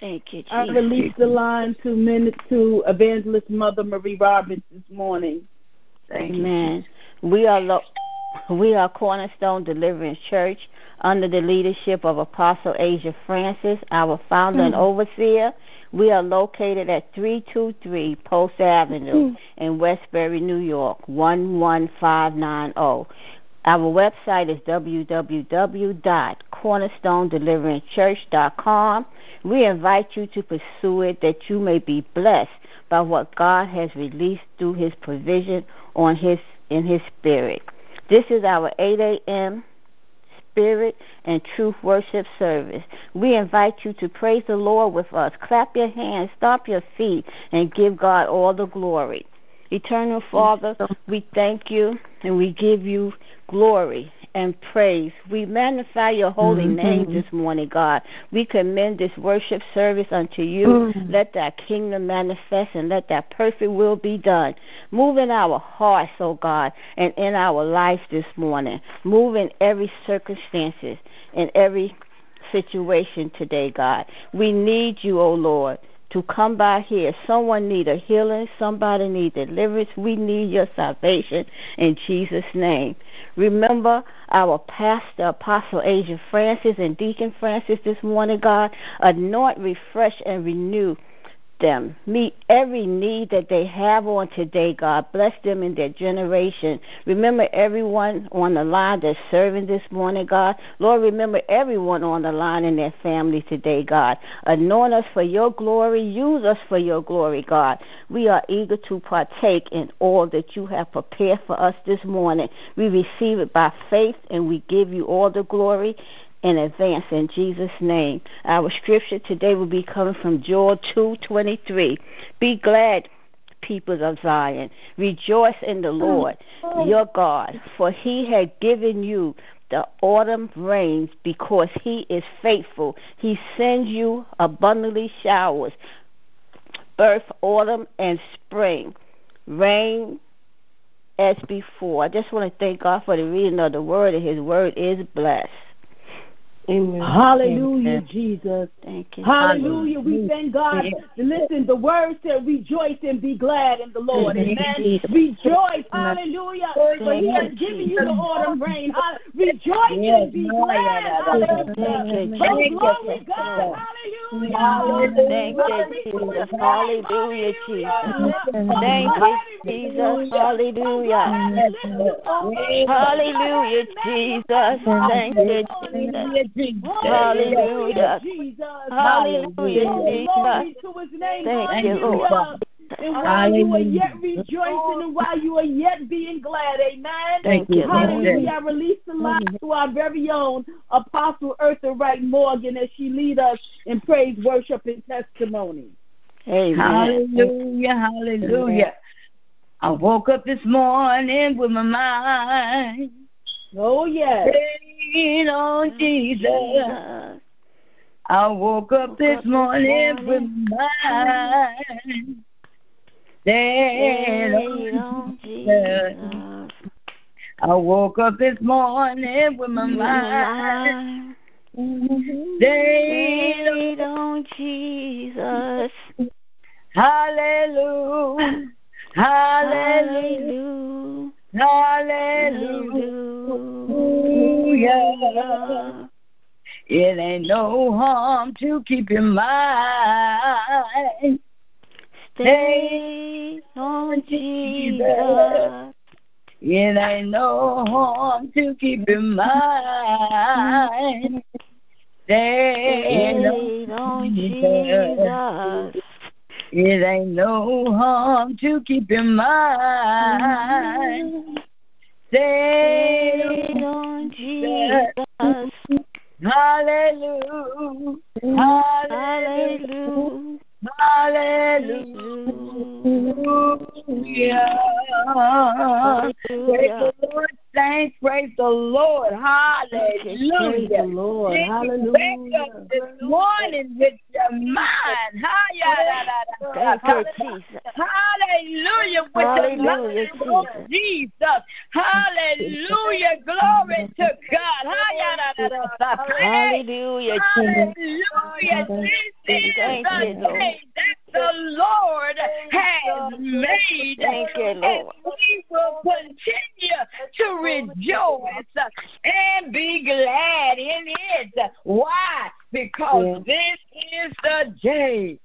Thank you, Jesus. I release the line to minutes to Evangelist Mother Marie Roberts this morning. Thank Amen. You. We are lo- we are Cornerstone Deliverance Church under the leadership of Apostle Asia Francis, our founder mm-hmm. and overseer. We are located at 323 Post Avenue mm-hmm. in Westbury, New York, 11590. Our website is www.cornerstonedeliverancechurch.com. We invite you to pursue it that you may be blessed by what God has released through his provision on his in his spirit. This is our 8 a.m. Spirit and Truth Worship Service. We invite you to praise the Lord with us. Clap your hands, stomp your feet, and give God all the glory. Eternal Father, we thank you and we give you glory and praise. We magnify your holy mm-hmm. name this morning, God. We commend this worship service unto you. Mm-hmm. Let that kingdom manifest and let that perfect will be done. Move in our hearts, oh God, and in our life this morning. Move in every circumstances, in every situation today, God. We need you, O oh Lord to come by here. Someone need a healing, somebody need deliverance. We need your salvation in Jesus' name. Remember our pastor, Apostle Asia Francis and Deacon Francis this morning, God. Anoint, refresh, and renew them. Meet every need that they have on today, God. Bless them in their generation. Remember everyone on the line that's serving this morning, God. Lord, remember everyone on the line and their family today, God. Anoint us for your glory. Use us for your glory, God. We are eager to partake in all that you have prepared for us this morning. We receive it by faith and we give you all the glory in advance in Jesus' name. Our scripture today will be coming from Joel 2:23. Be glad, people of Zion. Rejoice in the Lord, your God, for he has given you the autumn rains because he is faithful. He sends you abundantly showers, both autumn, and spring. Rain as before. I just want to thank God for the reading of the word, and his word is blessed. Amen. Hallelujah, Amen. Jesus. Thank you. Hallelujah. We thank God. Listen, the word said, rejoice and be glad in the Lord. Amen. Rejoice. Hallelujah. For he has given you the autumn rain. Rejoice and be glad. Hallelujah. Oh, glory, God. Hallelujah. Thank you, Jesus. Hallelujah, Jesus. Thank you, Jesus. Hallelujah. Hallelujah, Jesus. Thank you, Jesus. Hallelujah. Jesus. Hallelujah. Oh, glory to his name. Thank you, Lord. And while Hallelujah. you are yet rejoicing and while you are yet being glad, amen. Thank you. Hallelujah. I release the line to our very own Apostle Eartha Wright Morgan as she lead us in praise, worship, and testimony. Amen. Hallelujah. Hallelujah. I woke up this morning with my mind. Oh, yes waiting on Jesus. I woke up this morning with my mind on Jesus. I woke up this morning with my mind stayed on Jesus. Hallelujah. Hallelujah. Hallelujah. It ain't no harm to keep your mind. Stay on Jesus. It ain't no harm to keep your mind. Stay on Jesus. It ain't no harm to keep in mind. Stay on Jesus. Hallelujah. Hallelujah. Hallelujah. Praise the Saints. Praise the Lord. Hallelujah. Praise the Lord. Did Hallelujah. wake up this morning with your mind? Thank you, Jesus. Hallelujah. With Hallelujah, the mind oh, of Jesus. Hallelujah. Glory to God. Hallelujah, Jesus. Hallelujah. This is the day the Lord has made. Thank you, And we will continue to rejoice and be glad in it. Why? Because this is the day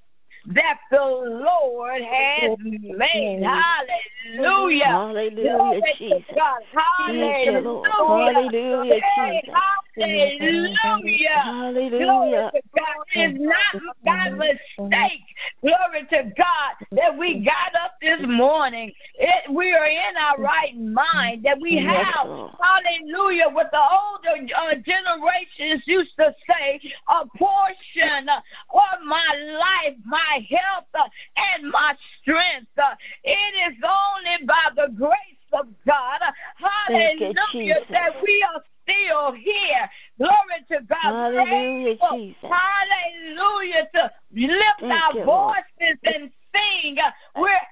that the Lord has made. Hallelujah. Hallelujah, Glory to Jesus. God. Thank you, Lord. Hallelujah. Hallelujah, Jesus. Hallelujah. Hallelujah. Glory to God. It's not by mistake. Glory to God that we got up this morning. It, we are in our right mind. That we have, hallelujah, what the older uh, generations used to say, a portion of my life, my health, uh, and my strength. Uh, It is only by the grace of God, uh, hallelujah, that we are still here. Glory to God. Hallelujah, Grateful. Jesus. Hallelujah. To lift Thank our you, Lord. voices and sing. We're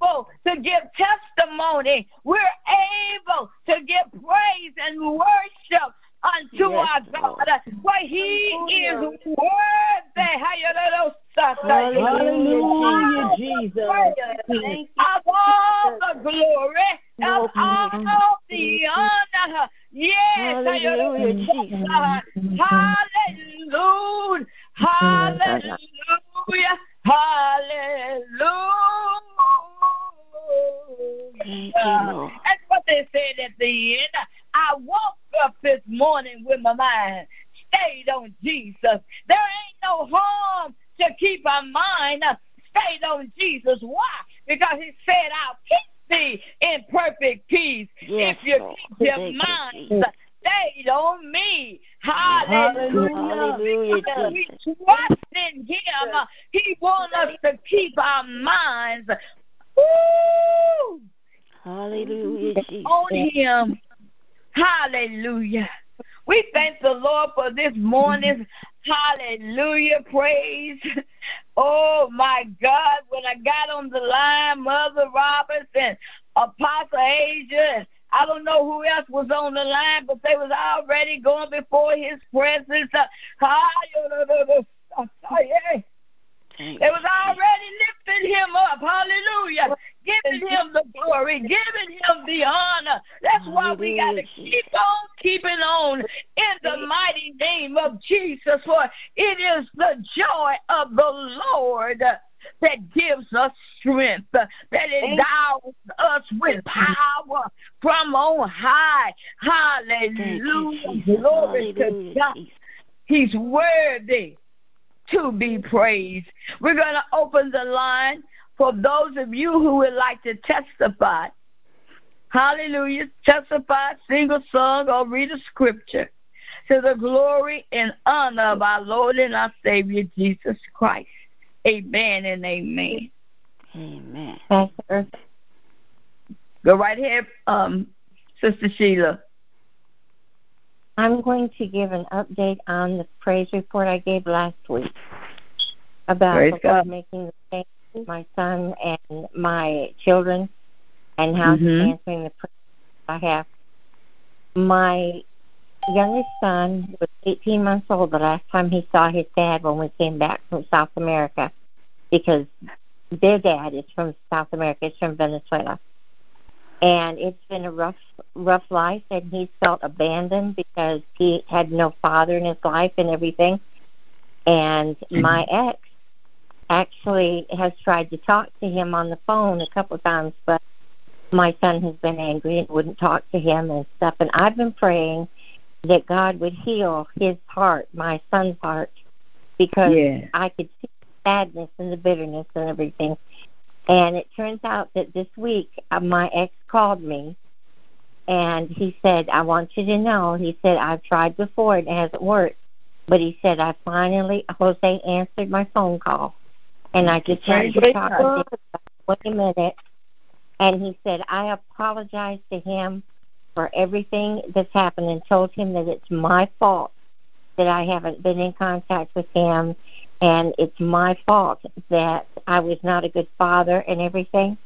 able to give testimony. We're able to give praise and worship unto Yes, our Lord. God. For he is worthy. Hallelujah, Jesus. Of all the glory, of all the honor. Yes. Hallelujah, Jesus. Hallelujah. Hallelujah. Thank you, Lord. That's what they said at the end. I woke up this morning with my mind stayed on Jesus. There ain't no harm to keep our mind stayed on Jesus. Why? Because he said, I'll keep thee in perfect peace Yes, if you Lord. keep your mind stayed on me. Hallelujah. Hallelujah, Because we trust in him. He wants us to keep our minds woo, Hallelujah, Jesus. on him. Hallelujah. We thank the Lord for this morning's hallelujah praise. Oh my God, when I got on the line, Mother Robinson, Apostle Asia, and I don't know who else was on the line, but they was already going before his presence. They was already lifting him up. Hallelujah. Giving him giving him the honor. That's why we got to keep on keeping on in the mighty name of Jesus. For it is the joy of the Lord that gives us strength, that endows us with power from on high. Hallelujah. Glory to God. He's worthy to be praised. We're going to open the line for those of you who would like to testify. Hallelujah. Testify, sing a song, or read a scripture to the glory and honor of our Lord and our Savior Jesus Christ. Amen and amen. Amen. Pastor, Go right ahead, um, Sister Sheila. I'm going to give an update on the praise report I gave last week about the Lord God. making the change, my son and my children, and how he's Mhm. answering the prayers I have. My youngest son was 18 months old the last time he saw his dad when we came back from South America, because their dad is from South America, it's from Venezuela. And it's been a rough, rough life, and he's felt abandoned because he had no father in his life and everything. And my ex actually has tried to talk to him on the phone a couple of times, but my son has been angry and wouldn't talk to him and stuff. And I've been praying that God would heal his heart, my son's heart, because Yeah. I could see the sadness and the bitterness and everything. And it turns out that this week uh, my ex called me and he said, I want you to know, he said, I've tried before and it hasn't worked. But he said, I finally, Jose answered my phone call. And I just had to Praise talk God. to him about 20 minutes. And he said, I apologize to him for everything that's happened and told him that it's my fault that I haven't been in contact with him and it's my fault that I was not a good father and everything.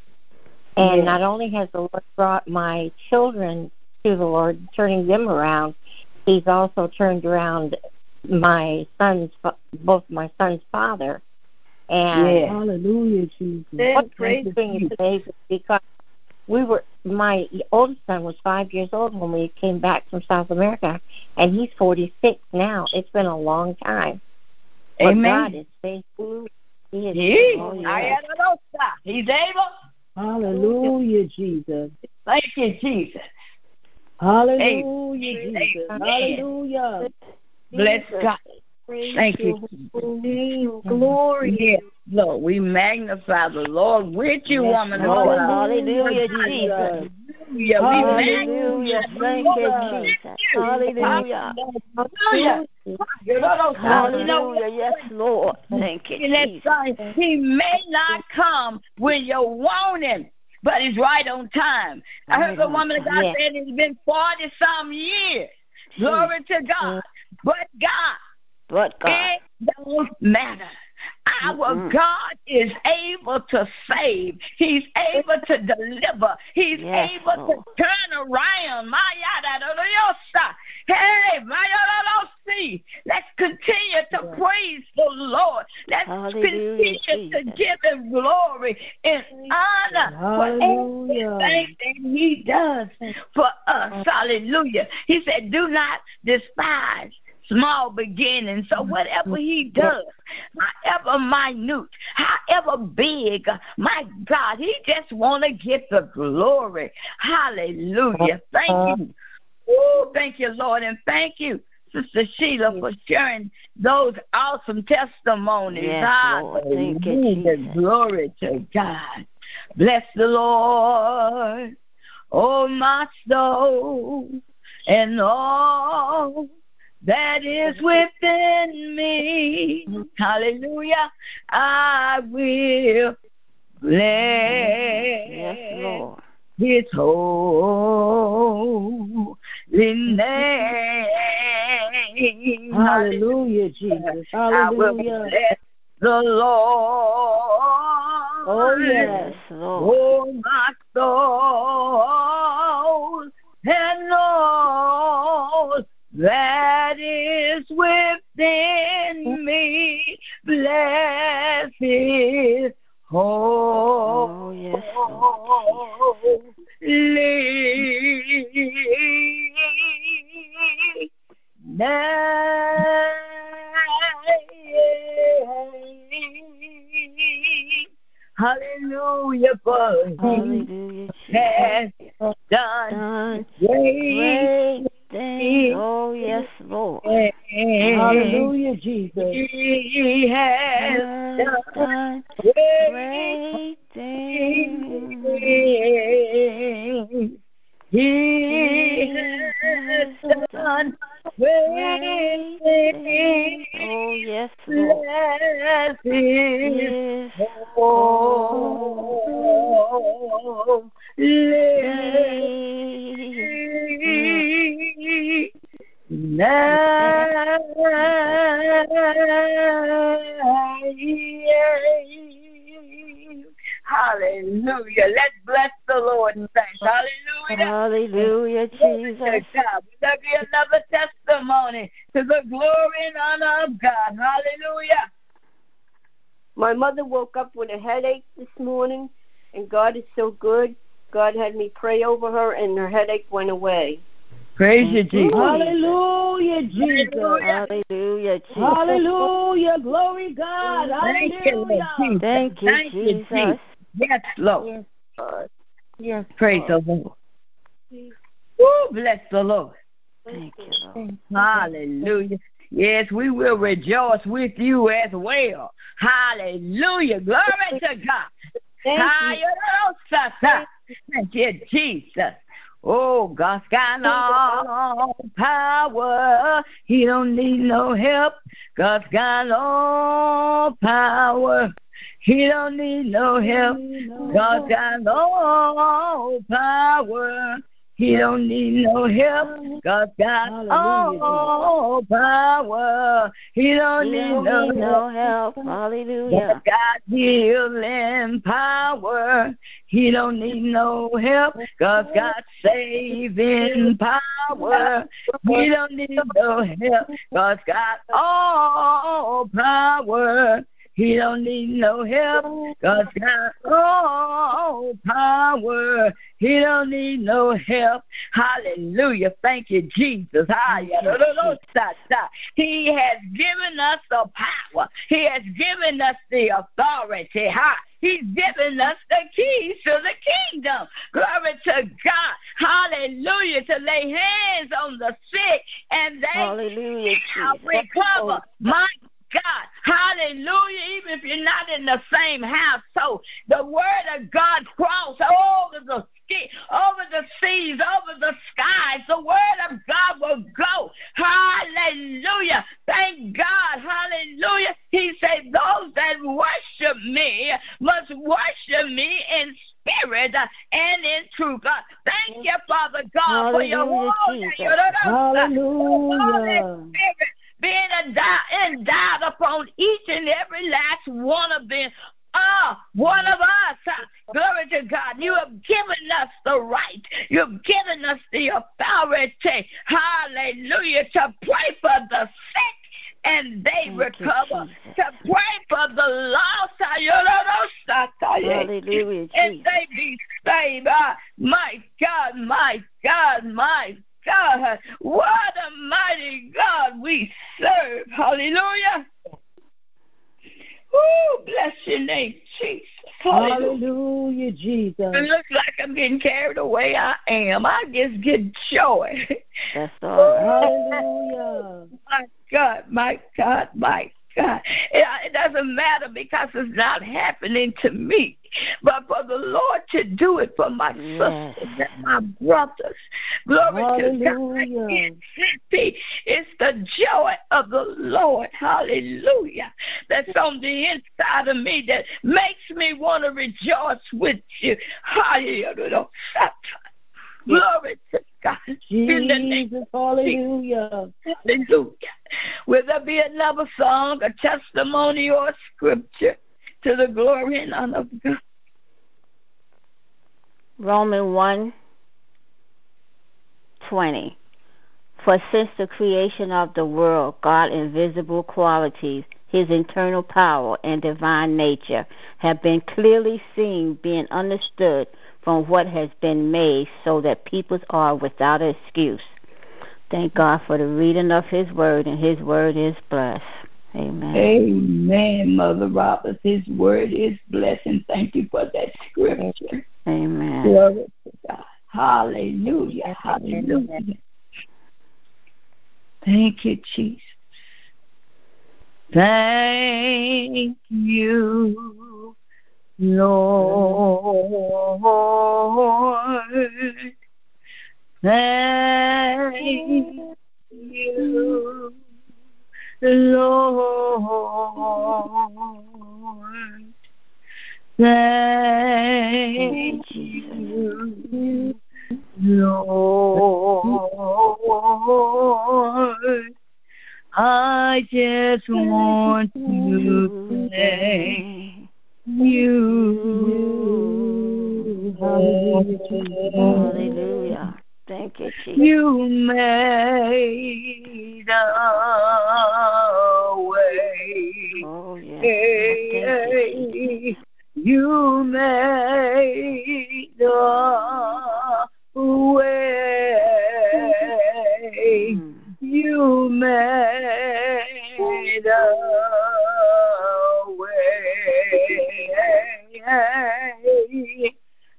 And yes. not only has the Lord brought my children to the Lord, turning them around, He's also turned around my son's, both my son's father. And yeah. hallelujah, Jesus. What great thing is because we were my oldest son was five years old when we came back from South America, and he's forty six now. It's been a long time. Amen. But God is faithful. He is. He, oh, yes. He's able. Hallelujah, Jesus. Thank you, Jesus. Hallelujah, Amen. Jesus. Hallelujah. Bless God. Thank you. Name. Mm-hmm. Glory. Yes, Lord. We magnify the Lord with you, yes, woman. Lord. Hallelujah, Jesus. Hallelujah. Hallelujah. Thank you, Jesus. Hallelujah. Hallelujah. Hallelujah. Yes, Lord. Thank you, Jesus. He may not come when you want him, but he's right on time. I heard the woman of God yes. said it's been 40 some years. Glory to God. Mm. But God, but God. It don't matter. Our mm-hmm. God is able to save. He's able to deliver. He's yes, able Lord. to turn around. My Hey, see. Let's continue to yes. praise the Lord. Let's Hallelujah, continue Jesus. to give Him glory and honor Hallelujah. for everything that He does for us. Hallelujah. He said, "Do not despise." Small beginning. So mm-hmm. whatever he does, however minute, however big, my God, he just want to get the glory. Hallelujah. Uh-huh. Thank you. Ooh, thank you, Lord, and thank you. Sister Sheila, for sharing those awesome testimonies. Yes, Lord. Thank you, Glory to God. Bless the Lord, oh my soul, and all that is within me. Hallelujah. I will bless yes, Lord. his holy name. Hallelujah, Jesus. Hallelujah. I will bless the Lord. Oh, yes, Lord. Oh, my soul, and all that is within me. Bless his holy oh, name. Hallelujah, for Hallelujah, has done, done. Great things. Oh, yes, Lord. Hallelujah, Jesus. He has done great things. He has done great things. Oh, yes, Lord. Bless His holy name. Hallelujah. Let's bless the Lord and thank. Hallelujah. Hallelujah, Jesus. God. Let be another testimony to the glory and honor of God. Hallelujah. My mother woke up with a headache this morning, and God is so good. God had me pray over her, and her headache went away. Praise you, Jesus. Hallelujah, Jesus. Hallelujah, Jesus. Hallelujah. Glory God. Hallelujah. Thank you, Thank You, Jesus. Yes, Lord. Yes, God. Yes, Praise God. the Lord. Woo, bless the Lord. Thank you, Lord. Hallelujah. Yes, we will rejoice with you as well. Hallelujah. Glory to God. Thank Hallelujah. Thank you, Jesus. Oh, God's got all power. He don't need no help. God's got all power. He don't need no help. God's got all power. He don't need no help. God's got all power. He don't He need don't no need no help. Hallelujah. God got healing power. He don't need no help. God's got saving power. He don't need no help. God's got all power. He don't need no help. God's got all power. He don't need no help. Hallelujah. Thank you, Jesus. He has given us the power. He has given us the authority. He's given us the keys to the kingdom. Glory to God. Hallelujah. To lay hands on the sick and they Hallelujah, shall recover. My God. Hallelujah. Even if you're not in the same house. So the word of God cross over the ski, over the seas, over the skies. The word of God will go. Hallelujah. Thank God. Hallelujah. He said, Those that worship me must worship me in spirit and in truth. God, thank you, Father God, for your Hallelujah, word. Hallelujah. Being endowed upon each and every last one of them. Ah, one of us. Glory to God. You have given us the right. You've given us the authority. Hallelujah. To pray for the sick and they Thank recover. Jesus. To pray for the lost. Hallelujah, And they be saved. Ah, my God, my God, my God. What a mighty God we serve. Hallelujah. Woo, bless your name, Jesus. Hallelujah. Hallelujah, Jesus. It looks like I'm getting carried away. I am. I just get joy. That's all. Hallelujah. My God, my God, my God. It, doesn't matter because it's not happening to me, but for the Lord to do it for my Yes. sisters and my brothers. Glory to God. Hallelujah. get happy. It's the joy of the Lord. Hallelujah. That's on the inside of me that makes me want to rejoice with you. Hallelujah. Glory to God. In the name Jesus, hallelujah. Hallelujah. Will there be another song, a testimony, or a scripture to the glory and honor of God? Romans 1 20. For since the creation of the world, God's invisible qualities, his internal power and divine nature, have been clearly seen, being understood from what has been made, so that peoples are without excuse. Thank God for the reading of his word, and his word is blessed. Amen. Amen, Mother Roberts. His word is blessing. Thank you for that scripture. Amen. Glory to God. Hallelujah. Hallelujah. Thank you, Jesus. Thank you, Lord. Thank you, Lord. Thank you, Lord. I just want to thank you. Hallelujah. Thank you, Jesus. You made a way. Oh. Thank you, You made a way. Mm. You made a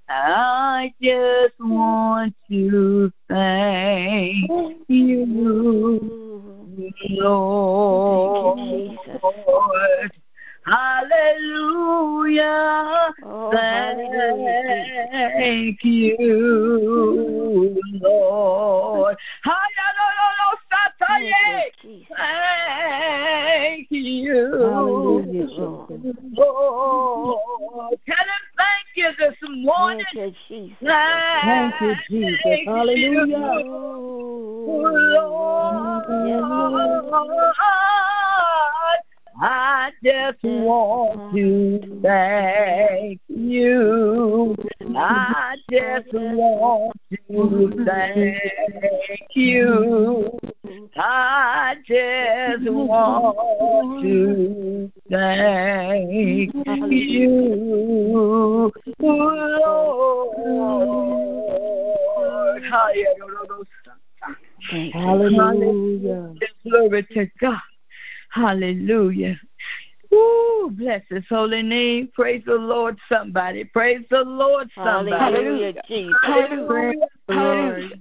I just want to thank you, Lord. Thank you, Jesus. Hallelujah. Oh. Thank you, Lord. Hallelujah. Thank you, Thank you. Hallelujah, Lord. Lord. Tell him thank you this morning. Thank you, Jesus. Thank you, Jesus. Hallelujah. Lord, I just want to thank you. I just want to thank you. I just want to thank you, Lord. You. Hallelujah. Glory to God. Hallelujah. Woo, bless his holy name. Praise the Lord, somebody. Praise the Lord, somebody. Hallelujah, Jesus. Hallelujah. Hallelujah.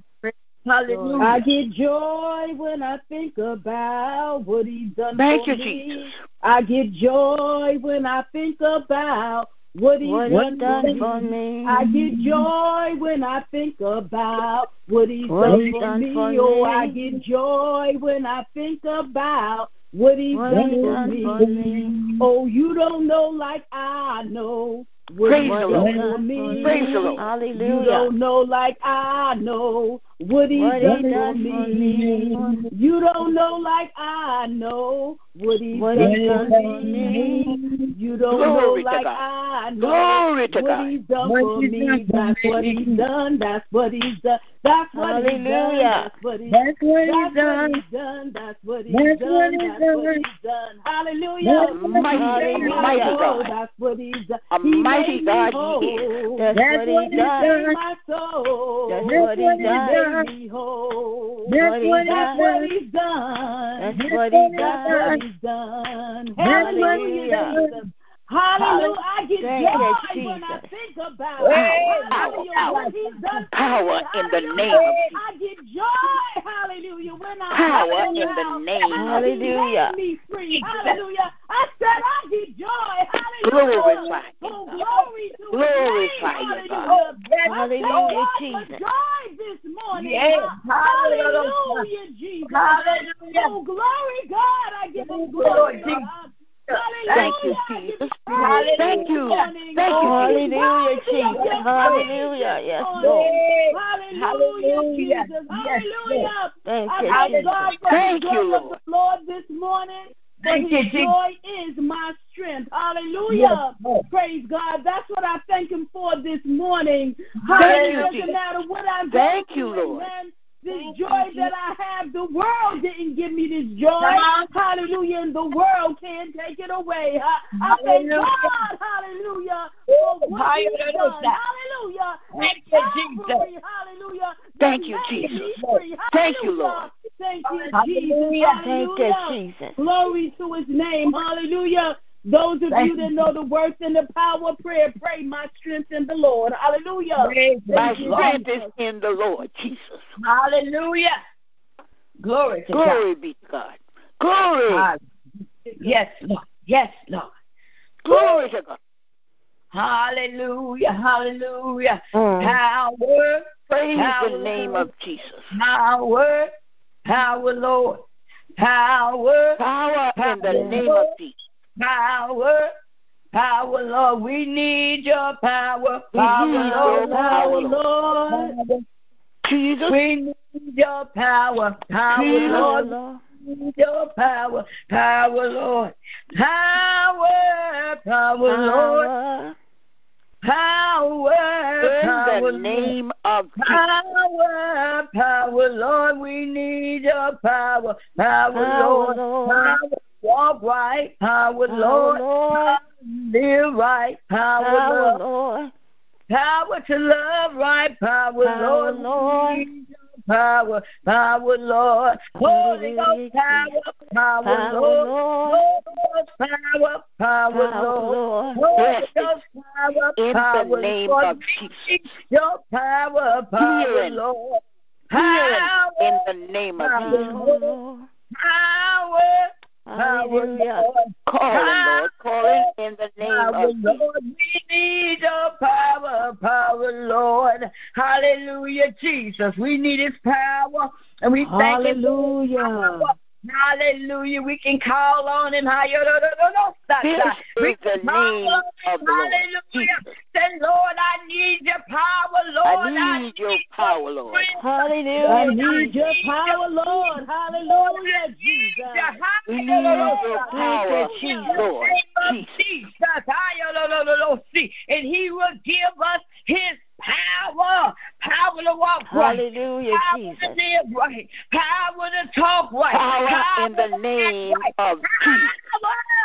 Hallelujah. I get joy when I think about what he's done Thank for you, me. Jesus. I get joy when I think about what he's What done, he done for for me. me. I get joy when I think about what he's What done, he's for, done me. for Oh. I get joy when I think about what he's What done, he for, me. me. Oh, you don't know like I know what Praise he's the done Lord. for me. Praise the Lord. You Hallelujah. don't know like I know what he's What done, he for, done me. for me. You don't know like I know what he's What done, he for, done me. for me. You don't Glory know like God. I know Glory to what God. he's done What for he's me. done for That's what me. he's done. That's what he's done. That's what he's done. That's what he's That's what he's that's what done. he's done. That's what he's That's done. what he's That's what done. he's done. Hallelujah. That's what Mighty, Hallelujah. mighty Oh, God. That's what he's done. A He mighty made God me he is. whole. That's That's what what he he's done. Saved done. my soul. That's That's what he what he's done. Done. That's What he what That's what he's done. That's what what he he's That's what done. he's done. Hallelujah, Hallelujah. I get joy when I think about Hey, hallelujah, power, what he's done Power in the name of Jesus. I get joy, hallelujah, when I Power in the name of he Hallelujah. me free. Hallelujah. I said I get joy. Hallelujah. Glorify Oh, glory to Glorify his you, name. God. Hallelujah. I Hallelujah, thank God for Jesus. joy this morning. Yes. Hallelujah. Hallelujah, Jesus. Hallelujah. Oh, glory, God. I give him Thank you, glory. Thank you, Hallelujah. I give Jesus. Hallelujah. Thank you. Thank you, Hallelujah, Jesus. Hallelujah. Yes, Lord. Hallelujah. Jesus. Hallelujah. Thank I you, thank God for the you, of Lord. the Lord this morning. Thank you, his joy is my strength. Hallelujah. Yes, Praise God. That's what I thank him for this morning. Thank Hallelujah. you, Doesn't matter what I'm Thank you. Lord. Amen. This joy that I have, the world didn't give me this joy. Hallelujah. And the world can't take it away. I, thank Hallelujah. God. Hallelujah. For what he's Hallelujah. done. Hallelujah. Thank you, Calvary. Hallelujah. Thank you, Jesus. Thank you, Lord. Thank you, Hallelujah. Thank you, Jesus. Glory to his name. Hallelujah. Those of Thank you that know the words and the power of prayer, pray my strength in the Lord. Hallelujah. Praise My strength is in the Lord Jesus. Hallelujah. Glory to God. Glory be to God. Glory. Hallelujah. Yes, Lord. Yes, Lord. Glory to God. Hallelujah. Hallelujah. Mm. Power. Praise Power, the name of Jesus. Power. Power, Lord. Power. Power in the Power. name of Jesus. Power. Power, Lord. We need your power. Power, Lord. power, Lord. Jesus. We need your power. Power, Lord. Lord. Need your power. Power, Lord. Power. Power, Lord. Power Power. In the Lord. name of Power, power, Lord, we need your power. Power. Lord. Power, walk right. Power, Lord. Lord. Live right. Power, Power, Lord. Lord. Power to love right. Power, Power, Lord. Lord. We need your power. Power, Lord. Holy Ghost power. Power, Power, Lord. Lord. Power. Power, Power, Lord. Holy Ghost power. in power, the name Lord. of Jesus. Your power, power. Lord. Power, in the name of power, Jesus. Power, Lord. power, power, Hallelujah. Lord. Calling, Lord. Calling in the name Power, of Jesus. Lord, we need your power, power, Lord. Hallelujah, Jesus. We need his power, and we thank him Hallelujah. We can call on him. This is the name of the Hallelujah. Say, Lord, I need your power, Lord. I need your power, Lord. Hallelujah. I need your power, Lord. Hallelujah, Jesus. We need your power, Jesus. Lord. Jesus. Jesus. And he will give us his power. Power to walk right. Hallelujah, Power Jesus. to live right. Power to talk right. Power in the name right. of Jesus. Power.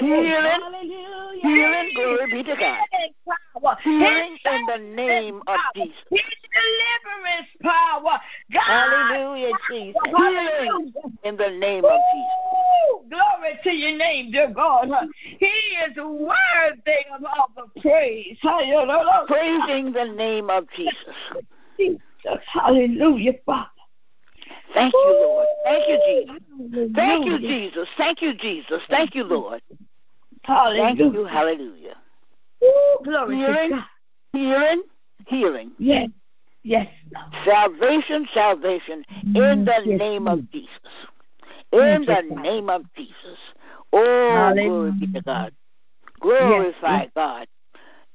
Healing, Hallelujah. healing, glory be to God. Healing power. Healing in the name of. Jesus. His deliverance power. God. Hallelujah, Jesus. Healing in the name of Jesus. Glory to your name, dear God. He is worthy of all the praise. Praising the name of Jesus. Jesus. Hallelujah, Father. Thank you, Lord. Thank you, Jesus. Thank you, Jesus. Thank you, Jesus. Thank you, Lord. Thank you. Hallelujah. Ooh, glory Healing. to God. Healing, healing. Yes. Yes. Salvation, salvation in mm, the Yes, name of Jesus. Thank In the name of Jesus. Oh, Hallelujah. glory be to God. Glorify Yes, God.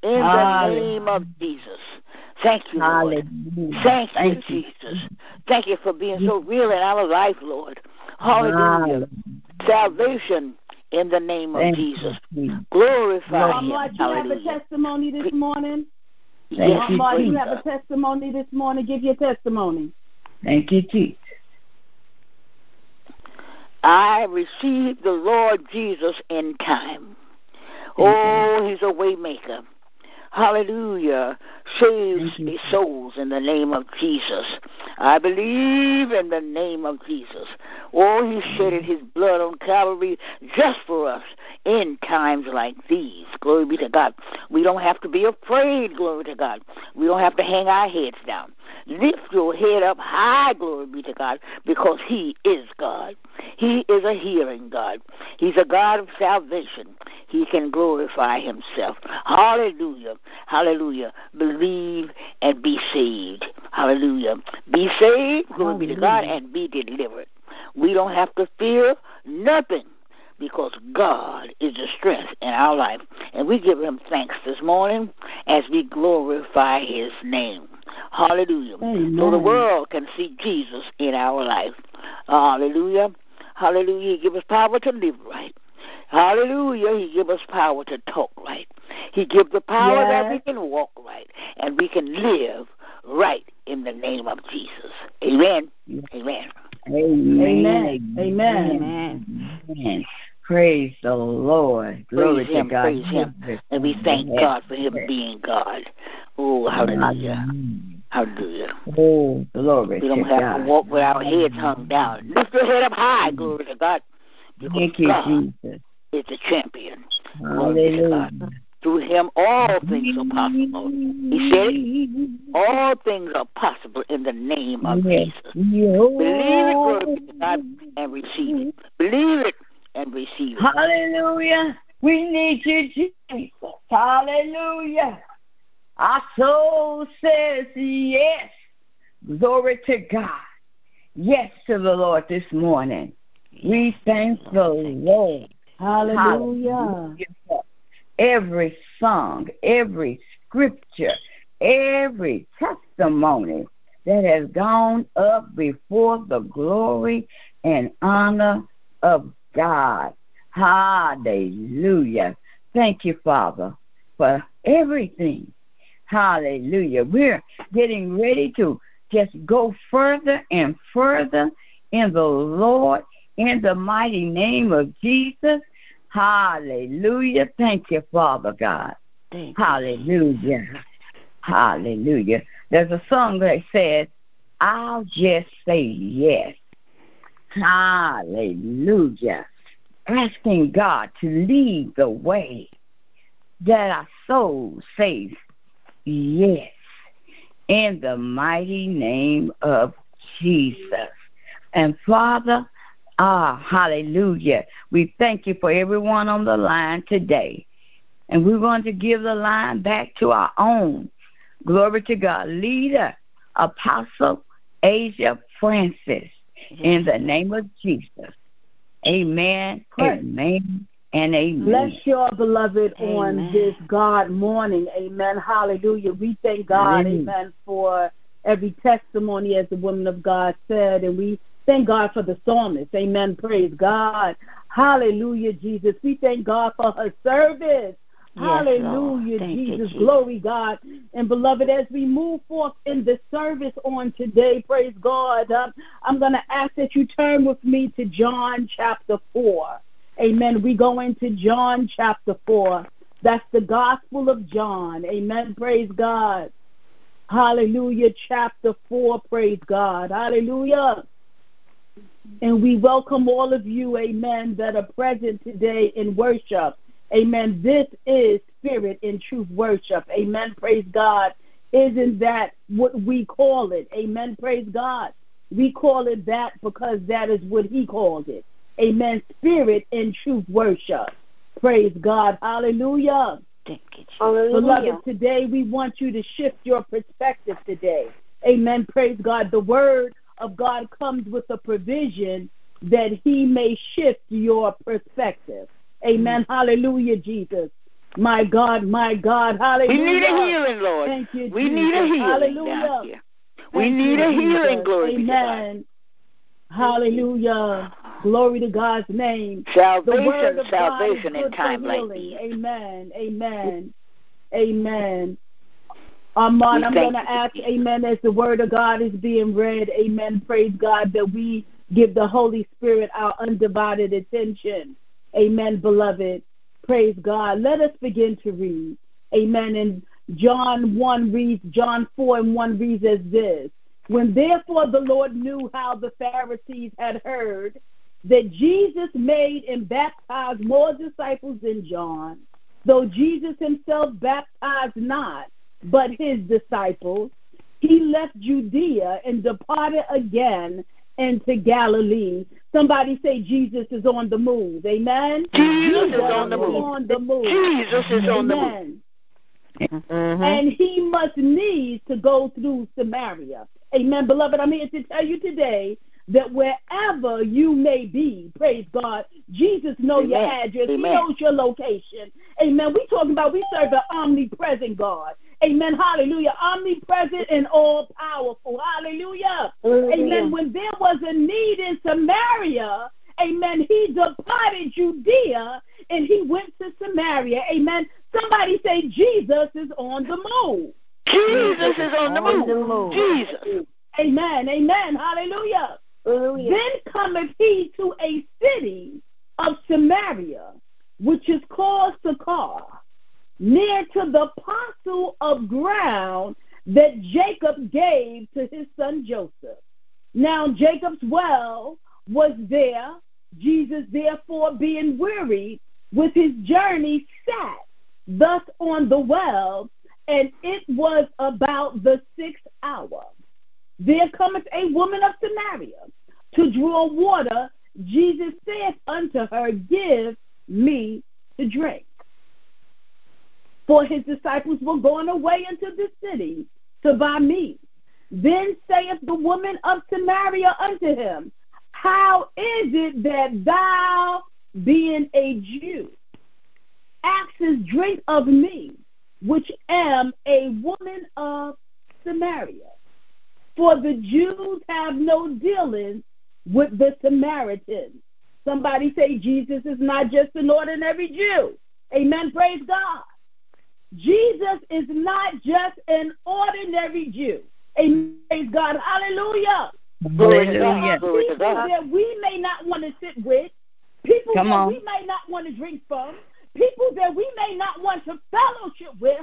In the name of Jesus. Thank you, Lord. Hallelujah. Thank you, Thank you. Jesus. Thank you for being so real in our life, Lord. Hallelujah. Salvation in the name of Thank Jesus. Jesus. Glorify Mom Him. Mark, you have a testimony this morning? Thank Yes, Mom you, Mark, praise you have a testimony this morning? Give your testimony. Thank you, Jesus. I received the Lord Jesus in time. Oh, He's a waymaker. Hallelujah. You. souls in the name of Jesus. I believe in the name of Jesus. Oh, He shedded His blood on Calvary just for us in times like these. Glory be to God. We don't have to be afraid, glory to God. We don't have to hang our heads down. Lift your head up high, glory be to God, because He is God. He is a healing God. He's a God of salvation. He can glorify Himself. Hallelujah. Hallelujah. Believe and be saved. Hallelujah. Be saved, glory be to God, and be delivered. We don't have to fear nothing because God is the strength in our life. And we give him thanks this morning as we glorify his name. Hallelujah. Amen. So the world can see Jesus in our life. Hallelujah. Hallelujah. Give us power to live right. Hallelujah. He give us power to talk right. He give the power that we can walk right and we can live right in the name of Jesus. Amen. Amen. Amen. Amen. Amen. Amen. Praise the Lord. Glory Praise him, to God. praise him. And we thank God for him being God. Oh, hallelujah. Hallelujah. Oh, glory We don't to have God. to walk with our heads hung down. Lift your head up high, glory to God. Because Thank you, God Jesus. is the champion. Glory to Hallelujah. Through him, all things are possible. He said. All things are possible in the name of Yes. Jesus. Believe it, God, and receive it. Believe it and receive it. Hallelujah. We need you, Jesus. Hallelujah. Our soul says yes. Glory to God. Yes to the Lord this morning. We thank the Lord. Hallelujah. Every song, every scripture, every testimony that has gone up before the glory and honor of God. Hallelujah. Thank you, Father, for everything. Hallelujah. We're getting ready to just go further and further in the Lord in the mighty name of Jesus. Hallelujah. Thank you, Father God. You. Hallelujah. Hallelujah. There's a song that says, I'll just say yes. Hallelujah. Asking God to lead the way that our soul says yes. In the mighty name of Jesus. And Father, ah, hallelujah. We thank you for everyone on the line today. And we're going to give the line back to our own. Glory to God. Leader, Apostle Asia Francis. In the name of Jesus. Amen. Amen. And amen. Bless your beloved on this God morning. Amen. Hallelujah. We thank God, Amen. amen, for every testimony, as the woman of God said. And we thank God for the psalmist. Amen. Praise God. Hallelujah, Jesus. We thank God for her service. Yes, Hallelujah. Thank you, Jesus. Jesus. Glory, God. And beloved, as we move forth in the service on today, praise God, um, I'm going to ask that you turn with me to John chapter 4. Amen. We go into John chapter 4. That's the Gospel of John. Amen. Praise God. Hallelujah. Chapter 4. Praise God. Hallelujah. And we welcome all of you, amen, that are present today in worship. Amen. This is spirit and truth worship. Amen. Praise God. Isn't that what we call it? Amen. Praise God. We call it that because that is what he called it. Amen. Spirit and truth worship. Praise God. Hallelujah. Thank you, Hallelujah. Beloved, today we want you to shift your perspective today. Amen. Praise God. The word of God comes with a provision that he may shift your perspective. Amen. Mm. Hallelujah, Jesus. My God, my God. Hallelujah. We need a healing, Lord. Thank you, we need a healing Hallelujah. We need a healing, glory be to God. Amen. Hallelujah. Glory to God's name. Salvation, salvation in time like. Amen. Amen. Amen. We I'm going to ask, amen, as the word of God is being read, amen, praise God, that we give the Holy Spirit our undivided attention. Amen, beloved. Praise God. Let us begin to read. Amen. And John 1 reads, John 4 and 1 reads as this When therefore the Lord knew how the Pharisees had heard that Jesus made and baptized more disciples than John, though Jesus himself baptized not, but his disciples, he left Judea and departed again into Galilee. Somebody say Jesus is on the move. Amen. Jesus is on the move. on the move. Jesus is on the move. Mm-hmm. And he must needs to go through Samaria. Amen, beloved. I'm here to tell you today that wherever you may be, praise God, Jesus knows your Amen. address. He knows your location. Amen. We talking about we serve an omnipresent God. Amen. Hallelujah. Omnipresent and all powerful. Hallelujah. Amen. When there was a need in Samaria, amen, he departed Judea and he went to Samaria. Amen. Somebody say Jesus is on the move. Jesus is on the move. the move. Jesus. Amen. Amen. Hallelujah. Hallelujah. Then cometh he to a city of Samaria, which is called Sychar, near to the parcel of ground that Jacob gave to his son Joseph. Now Jacob's well was there. Jesus, therefore, being wearied with his journey, sat thus on the well, and it was about the sixth hour. There cometh a woman of Samaria to draw water. Jesus saith unto her, Give me to drink. For his disciples were gone away into the city to buy meat. Then saith the woman of Samaria unto him, How is it that thou, being a Jew, askest drink of me, which am a woman of Samaria? For the Jews have no dealings with the Samaritans. Somebody say Jesus is not just an ordinary Jew. Amen. Praise God. Jesus is not just an ordinary Jew. Amen. Praise God. Hallelujah. Glory to There are people that we may not want to sit with, people Come that on. we may not want to drink from, people that we may not want to fellowship with.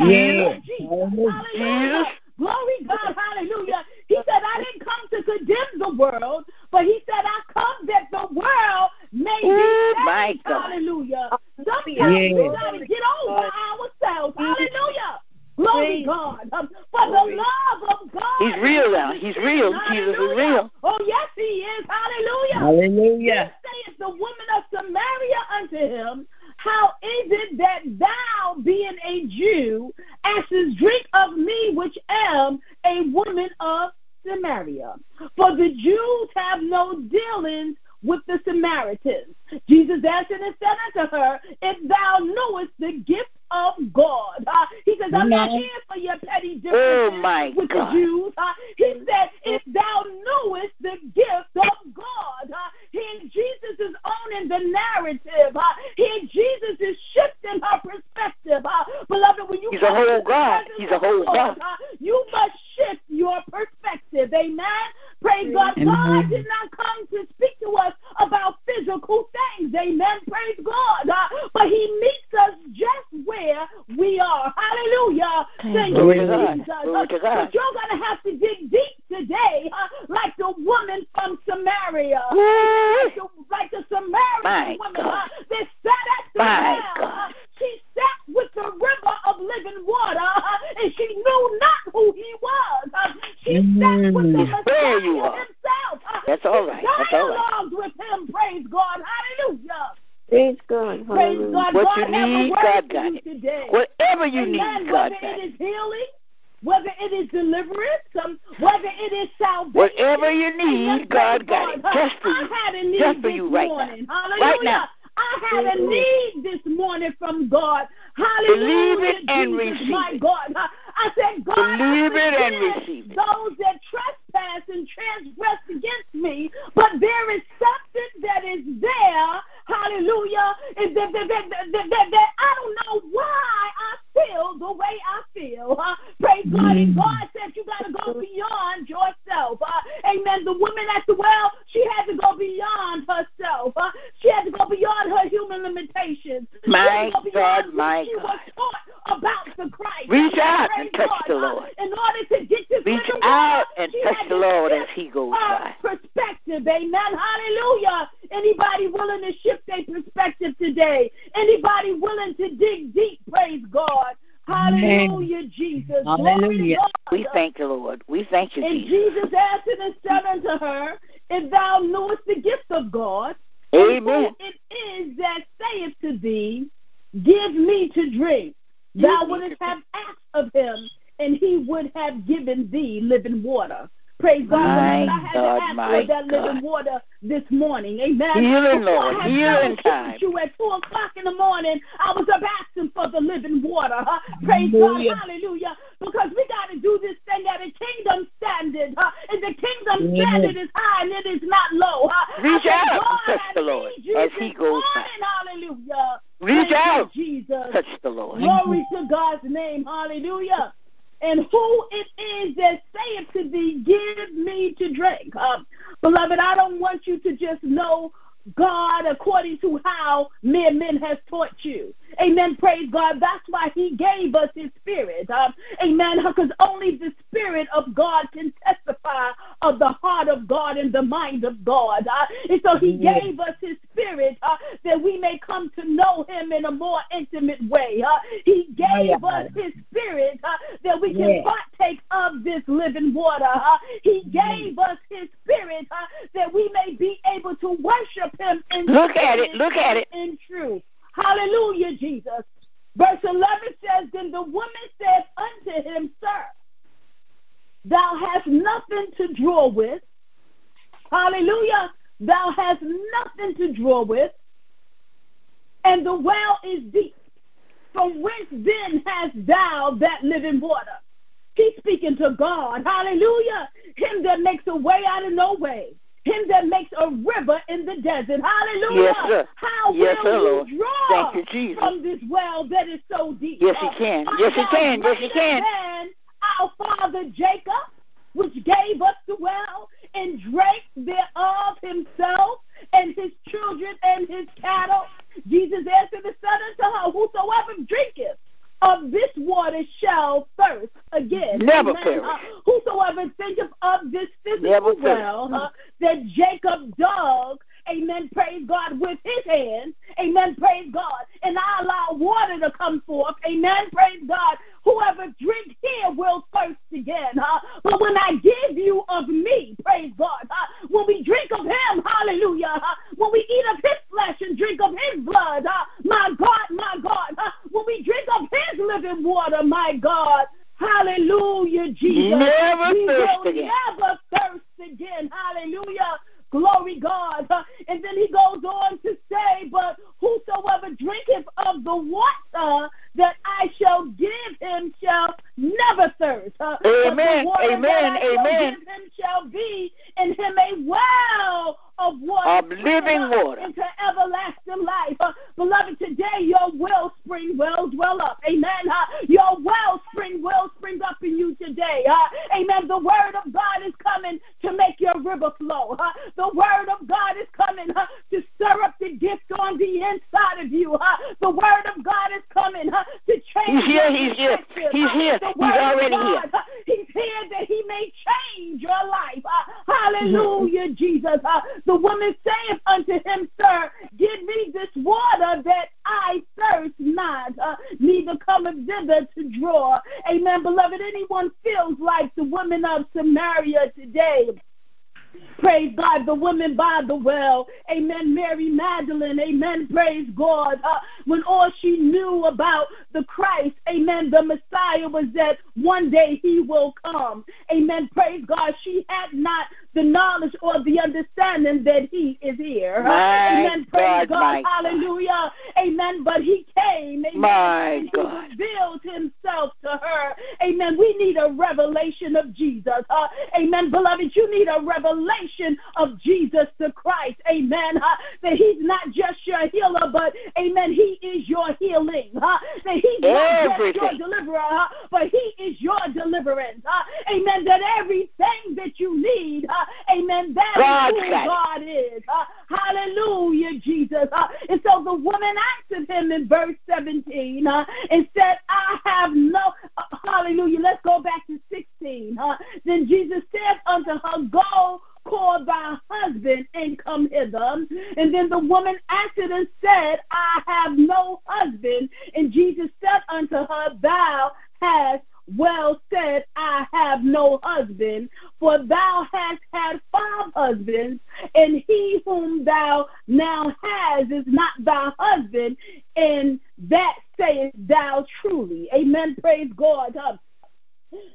Hallelujah. Yeah. Jesus. Hallelujah. Hallelujah. Glory God. Hallelujah. He said, I didn't come to condemn the world, but he said, I come that the world may be saved. Hallelujah. Sometimes Yeah. we got to get over ourselves. Hallelujah. Glory God. Um, for the love of God. He's real now. He's real. Jesus is real. Oh, yes, he is. Hallelujah. Hallelujah. Then saith the woman of Samaria unto him, How is it that thou, being a Jew, askest drink of me, which am a woman of Samaria. For the Jews have no dealings with the Samaritans. Jesus answered and said unto her, If thou knowest the gift of God. Uh, he says, I'm not here for your petty differences oh with God. the Jews. Uh, he said, if thou knewest the gift of God. Uh, here Jesus is owning the narrative. Uh, here Jesus is shifting her perspective. Uh, beloved, when you He's a whole God. He's a whole God. Uh, you must shift your perspective. Amen. Praise God. Amen. God did not come to speak to us about physical things. Amen. Praise God. Uh, but He meets us just where we are. Hallelujah. Thank you, Glory to God. Jesus. Glory to God. But you're going to have to dig deep today, uh, like the woman from Samaria. Like the, like the Samaritan My woman. God. Uh, they sat at the My well. God. Uh, she sat with the river of living water, uh, and she knew not who he was. She sat with the you Messiah himself. That's all right. That's all right. dialogued with him. Praise God. Hallelujah. Praise God. Praise God. What God you need, God got it. today. Whatever you Amen. need, God Whether got it it. is healing, whether it is deliverance, um, whether it is salvation. Whatever you need, God got it. Just for I you. had a need Just for this you right now. morning. Hallelujah. Right now. I had a need this morning from God. Hallelujah. Believe it and Jesus, receive my. God. I said, God, Believe it and receive it. those that trespass and transgress against me, but there is something that is there. Hallelujah. That, that, that, that, that, that I don't know why I feel the way I feel. Uh, praise God. And God said you got to go beyond yourself. Uh, amen. The woman at the well, she had to go beyond herself. Uh, she had to go beyond her human limitations. She My had to go God, my she God. was taught about the Christ. Reach out Praise and touch God. the Uh, Lord. in order to get this Reach out and touch the Lord as He goes by. perspective. Amen. Hallelujah. Anybody willing to shift their perspective today? Anybody willing to dig deep? Praise God. Hallelujah, Jesus. Hallelujah. We thank the Lord. We thank you, And Jesus. Jesus answered and said unto her, If thou knewest the gift of God, Amen. who it is that saith to thee, Give me to drink, thou Give wouldst have asked of him, and he would have given thee living water. Praise God. My Beloved, I had God, to ask my for that living God. water this morning. Amen. Healing, Lord. I Healing time. you at 2 o'clock in the morning, I was up asking for the living water. Huh? Praise God. Hallelujah. Hallelujah. Because we got to do this thing at a kingdom standard. Huh? And the kingdom Yes. standard is high and it is not low. Huh? Reach I out God, touch the Lord as he goes morning. Hallelujah. Reach Thank out. Jesus. Touch the Lord. Glory to God's name. Hallelujah. And who it is that saith to thee, Give me to drink. Um, beloved, I don't want you to just know God according to how mere men has taught you. Amen. Praise God. That's why He gave us His Spirit. Um, amen. Because only the Spirit of God can testify of the heart of God and the mind of God. Uh, and so He Yes. gave us His Spirit uh, that we may come to know Him in a more intimate way. Uh, he gave us His Spirit uh, that we can Yes. partake of this living water. Uh, he gave us His Spirit uh, that we may be able to worship In Look at it. Look at it. in truth. Hallelujah, Jesus. Verse 11 says, Then the woman said unto him, Sir, thou hast nothing to draw with. Hallelujah. Thou hast nothing to draw with, and the well is deep. From whence then hast thou that living water? He's speaking to God. Hallelujah. Him that makes a way out of no way. Him that makes a river in the desert. Hallelujah. Yes, sir. How Yes, will sir, you draw Thank you, Jesus. from this well that is so deep? Yes, he can. Yes, he can. Yes, he can. Than our father Jacob, which gave us the well and drank thereof himself and his children and his cattle. Jesus answered the son unto her, Whosoever drinketh of this water shall thirst again. Never Amen. perish. Uh, whosoever thinketh of this physical well uh, that Jacob dug, amen, praise God, with his hands, amen, praise God, and I allow water to come forth, amen, praise God. Whoever drinks here will thirst again. Huh? But when I give you of me, praise God, huh? when we drink of him, hallelujah, huh? when we eat of his flesh and drink of his blood, huh? my God, my God, huh? when we drink of his living water, my God, hallelujah, Jesus, Never we will again. never thirst again. Hallelujah. Glory God. And then he goes on to say, But whosoever drinketh of the water that I shall give him shall never thirst. Amen. Amen. Amen. Give him shall be in him a well of water of living water into everlasting life. Uh, beloved, today your wellspring wells well up. Amen. Uh, your wellspring will spring up in you today. Uh, amen. The word of God is coming to make your river flow. Uh, the word of God is coming uh, to stir up the gift on the inside of you. Uh, the word of God is coming uh, to change. He's here. He's here. He's here. He's already here. He's here that he may change your life. Uh, hallelujah, Jesus. Uh, the woman saith unto him, Sir, give me this water that I thirst not, uh, neither cometh thither to draw. Amen. Beloved, anyone feels like the woman of Samaria today. Praise God, the woman by the well. Amen. Mary Magdalene. Amen. Praise God. Uh, when all she knew about the Christ, amen, the Messiah was that one day he will come. Amen. Praise God. She had not the knowledge or the understanding that he is here. My amen. Praise God, God. Hallelujah. Amen. But he came. Amen. My God. he revealed himself to her. Amen. We need a revelation of Jesus. Uh, amen. Beloved, you need a revelation of Jesus the Christ. Amen. Uh, that he's not just your healer, but amen. He is your healing. Uh, that he's not just your deliverer, uh, but he is your deliverance. Amen. That everything that you need, uh, amen, that is God's who got. God is. Uh, hallelujah, Jesus. Uh, and so the woman answered him in verse 17 uh, and said, I have no, uh, hallelujah. Let's go back to 16. Uh, then Jesus said unto her, Go call thy husband and come hither. And then the woman answered and said, I have no husband. And Jesus said unto her, Thou hast well said, I have no husband, for thou hast had five husbands, and he whom thou now hast is not thy husband, and that sayest thou truly. Amen. Praise God. Uh,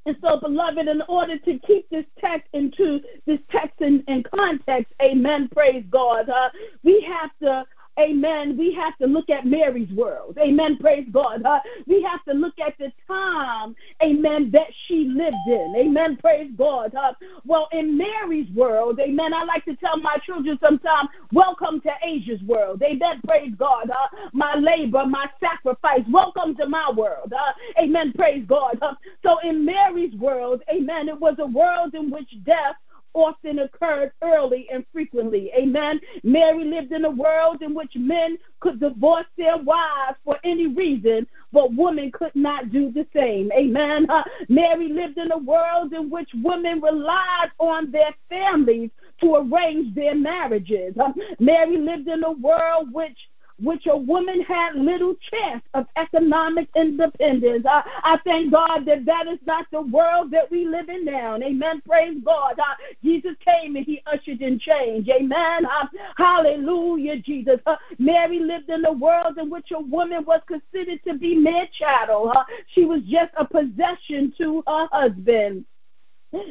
and so, beloved, in order to keep this text into this text in, in context, amen, praise God, uh, we have to, amen, we have to look at Mary's world, amen, praise God. Uh, we have to look at the time, amen, that she lived in, amen, praise God. Uh, well, in Mary's world, amen, I like to tell my children sometimes, welcome to Asia's world, amen, praise God. Uh, my labor, my sacrifice, welcome to my world, amen, praise God. So in Mary's world, amen, it was a world in which death often occurred early and frequently. Amen. Mary lived in a world in which men could divorce their wives for any reason, but women could not do the same. Amen. Uh, Mary lived in a world in which women relied on their families to arrange their marriages. Uh, Mary lived in a world which which a woman had little chance of economic independence. I, I thank God that that is not the world that we live in now. Amen. Praise God. Uh, Jesus came and he ushered in change. Amen. Uh, hallelujah, Jesus. Uh, Mary lived in a world in which a woman was considered to be mere chattel. Uh, she was just a possession to her husband.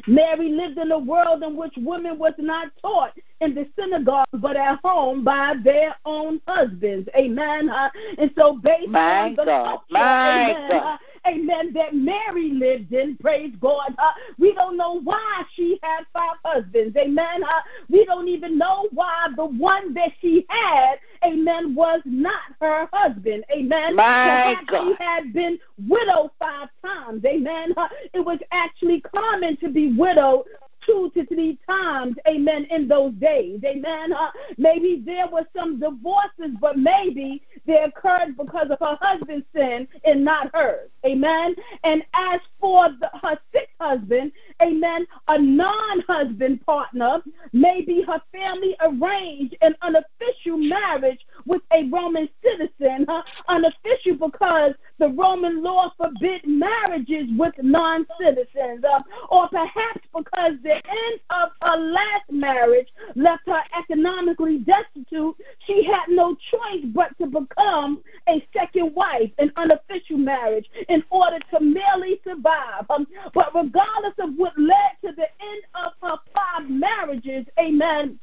Mary lived in a world in which women was not taught in the synagogue but at home by their own husbands. Amen. Uh, and so based My on the God. culture, amen, God. Amen, that Mary lived in, praise God. Uh, we don't know why she had five husbands. Amen. Uh, we don't even know why the one that she had, amen, was not her husband. Amen. My Perhaps God. she had been widowed five times. Amen. Uh, it was actually common to be widowed two to three times, amen, in those days, amen. Uh, maybe there were some divorces, but maybe they occurred because of her husband's sin and not hers, amen. And as for the, her sixth husband, amen, a non husband partner, maybe her family arranged an unofficial marriage with a Roman citizen, unofficial because the Roman law forbid marriages with non citizens, uh, or perhaps because the end of her last marriage left her economically destitute, she had no choice but to become a second wife, an unofficial marriage, in order to merely survive. Um, but regardless of what led to the end of her five marriages, amen,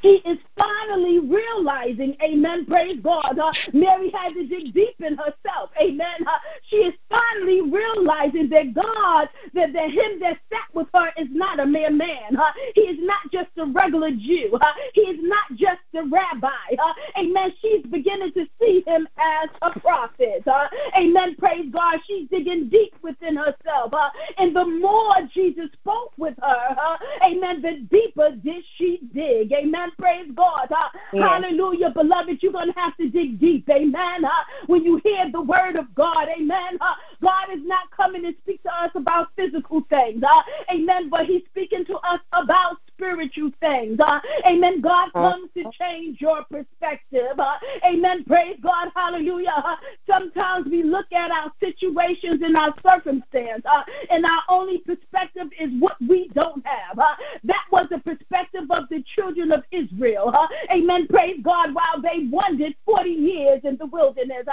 he is finally realizing, amen, praise God. Uh, Mary had to dig deep in herself, amen. Uh, she is finally realizing that God, that, that him that sat with her is not a mere man. Uh, he is not just a regular Jew. Uh, he is not just a rabbi. Uh, amen. She's beginning to see him as a prophet. Uh, amen, praise God. She's digging deep within herself. Uh, and the more Jesus spoke with her, uh, amen, the deeper did she dig. Amen praise God. Uh, yes. Hallelujah, beloved. You're going to have to dig deep. Amen. Uh, when you hear the word of God, amen. Uh, God is not coming to speak to us about physical things. Uh, amen. But He's speaking to us about spiritual things. Uh, amen. God uh-huh. comes to change your perspective. Uh, amen. Praise God. Hallelujah. Uh, sometimes we look at our situations and our circumstance, uh, and our only perspective is what we don't have. Uh, that was the perspective of the children of Israel. Uh, amen. Praise God. While they wandered 40 years in the wilderness,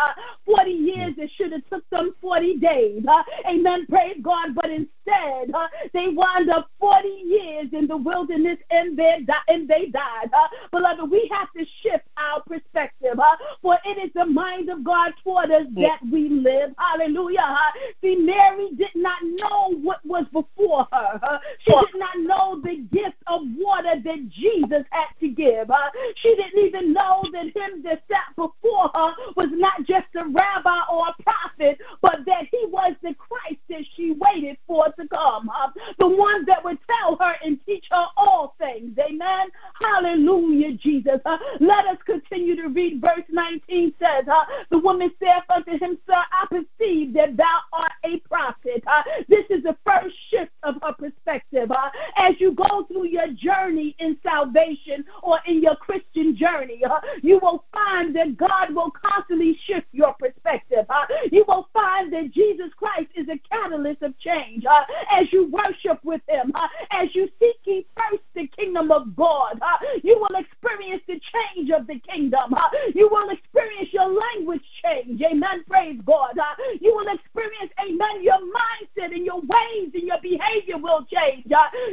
40 years it should have took them 40 days. amen. Praise God. But instead, they wound up 40 years in the wilderness and they, and they died. Uh, beloved, we have to shift our perspective, uh, for it is the mind of God toward us that we live. Hallelujah. Uh, see, Mary did not know what was before her. Uh, she did not know the gift of water that Jesus had to give. Uh, she didn't even know that him that sat before her was not just a rabbi or a prophet, but that he was the Christ that she waited for to come. Uh, the one that would tell her and teach her all things. Amen. Hallelujah, Jesus. Uh, let us continue to read verse 19 says, uh, The woman saith unto him, Sir, I perceive that thou art a prophet. Uh, this is the first shift of her perspective. Uh, as you go through your journey in salvation or in your Christian journey, uh, you will find that God will constantly shift your perspective. Uh, you will find that Jesus Christ is a catalyst of change. As you worship with him, as you seek ye first the kingdom of God, uh, you will experience the change of the kingdom. Uh, you will experience your language change. Amen. Praise God. Uh, you will experience, amen, your mindset and your ways and your behavior will change.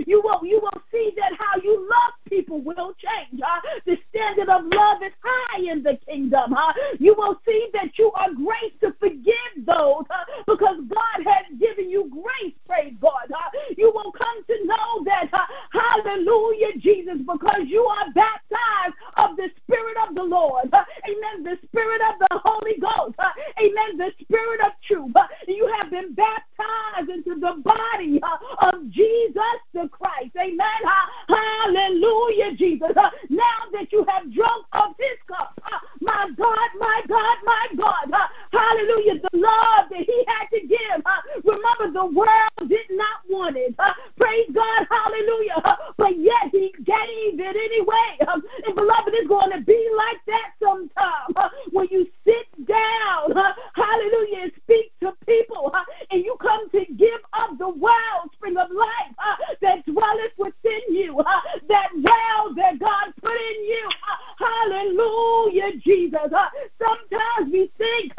You will you will see that how you love people will change. The standard of love is high in the kingdom. You will see that you are grace to forgive those because God has given you grace. Praise God. You will come to know that, hallelujah, Jesus, because you are baptized of the Spirit of the Lord. Amen. The Spirit of the Holy Ghost. Amen. The Spirit of truth. You have been baptized into the body of Jesus the Christ. Amen. Hallelujah, Jesus. Now that you have drunk of his cup, my God, my God, my God. Hallelujah. The love that he had to give. Remember, the world did not want it. Praise God. Hallelujah. But yet he gave it anyway. Um, and beloved, it's going to be like that sometime. When you sit down, hallelujah, and speak to people, and you come to give up the wellspring of life that dwelleth within you, that well that God put in you. Hallelujah, Jesus. Sometimes we think,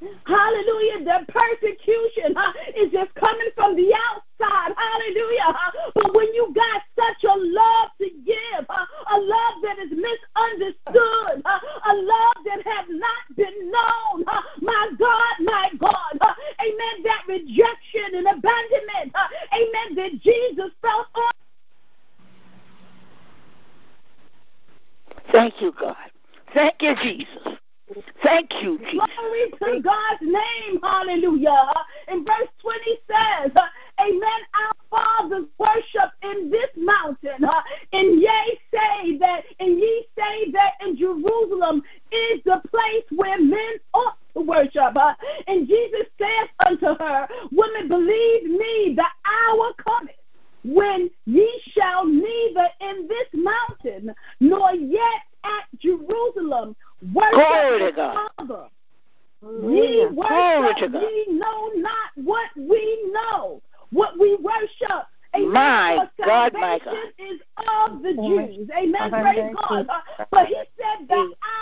Hallelujah. The persecution uh, is just coming from the outside. Hallelujah. Uh, but when you got such a love to give, uh, a love that is misunderstood, a love that has not been known, my God, my God, amen, that rejection and abandonment, amen, that Jesus felt on. Thank you, God. Thank you, Jesus. Thank you, Jesus. Glory to God's name. Hallelujah. And verse 20 says, Amen. Our fathers worship in this mountain. And ye say that, and ye say that in Jerusalem is the place where men ought to worship. And Jesus saith unto her, Woman, believe me, the hour cometh when ye shall neither in this mountain nor yet at Jerusalem worship the Father. Hallelujah. Ye Glory to worship, God. ye know not what we know, what we worship. Amen. My For God, my salvation God. is of the Jews. Amen. Amen. Praise God. Uh, But he said the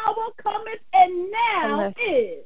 hour cometh and now Amen. is.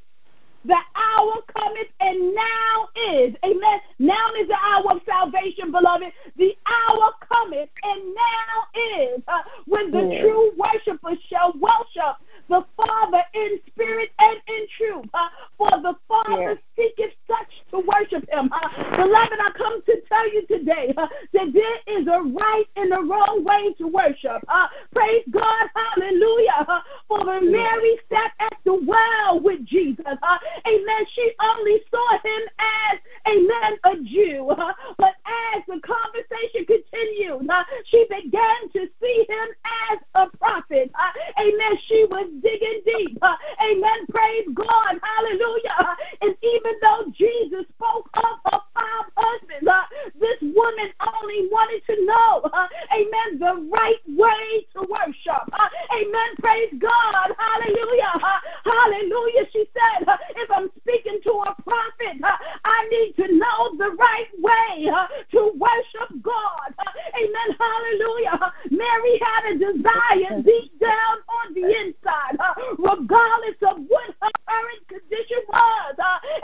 The hour cometh and now is. Amen. Now is the hour of salvation, beloved. The hour cometh and now is uh, when the Yes. true worshipers shall worship the Father in spirit and in truth. Uh, for the Father Yes. Seeketh such to worship him. Uh, beloved, I come to tell you today uh, that there is a right and a wrong way to worship. Uh, praise God. Hallelujah. Uh, for when Mary sat at the well with Jesus, uh, amen, she only saw him as, amen, a Jew. Uh, but as the conversation continued, uh, she began to see him as a prophet. Amen. She was digging deep. Amen. Praise God. Hallelujah. And even though Jesus spoke of her five husbands, uh, this woman only wanted to know, uh, amen, the right way to worship. Uh, amen. Praise God. Hallelujah. Uh, hallelujah. She said, uh, if I'm speaking to a prophet, I need to know the right way to worship God. Amen. Hallelujah. Mary had a desire deep down on the inside, regardless of what her current condition was.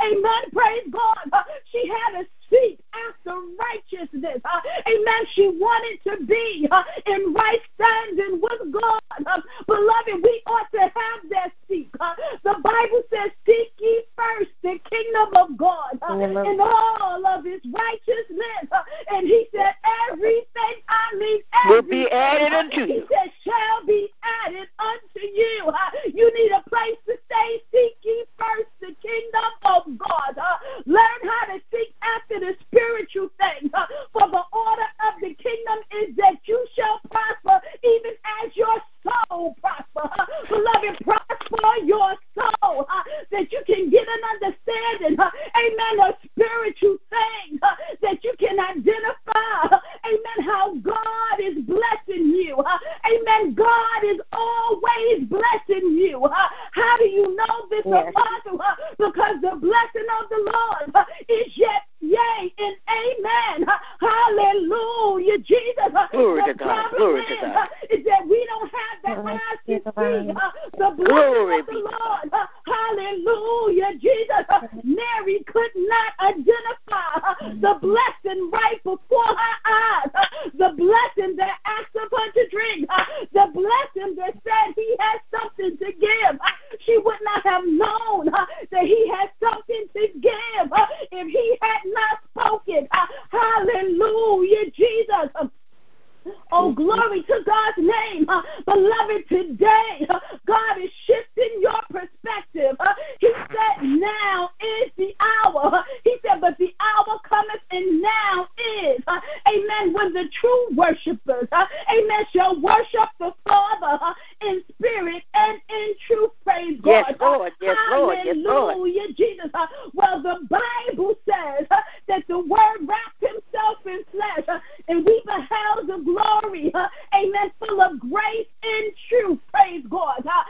Amen. Praise God. She had a seek after righteousness. Uh, amen. She wanted to be uh, in right standing with God. Uh, beloved, we ought to have that seek. The Bible says, Seek ye first the kingdom of God and all of his righteousness. And he said, Everything, I mean, Will everything, be added unto He said, Shall be added unto you. You need a place to stay. Seek ye first the kingdom of God. Learn how to seek after the spiritual things. Uh, for the order of the kingdom is that you shall prosper even as your soul prosper. Beloved, prosper your soul that you can get an understanding. Amen. Of spiritual things uh, that you can identify. Amen. How God is blessing you. Amen. God is always blessing you. How do you know this, Yes. Apostle? Because the blessing of the Lord is yet yea and amen. Hallelujah, Jesus. Glory the to God. problem Glory to is, God. uh, is that we don't have the Glory eyes to to see uh, the blessing Glory of the be Lord. Uh, hallelujah, Jesus. Uh, Mary could not identify the blessing right before her eyes. The blessing that asked upon to drink. The blessing that said he had something to give. She would not have known that he had something to give if he had not spoken. Uh, hallelujah, Jesus. Uh, Oh, glory to God's name. Uh, beloved, today, uh, God is shifting your perspective. Uh, he said, Now is the hour. Uh, He said, But the hour cometh, and now is. Uh, amen. When the true worshipers, uh, amen, shall worship the Father in spirit and in truth. Praise God. Yes, Lord. Yes, Lord. Yes, Lord. Hallelujah, Jesus. Well, the Bible says that the Word wrapped himself in flesh, and we beheld the glory, amen, full of grace and truth. Praise God. Uh,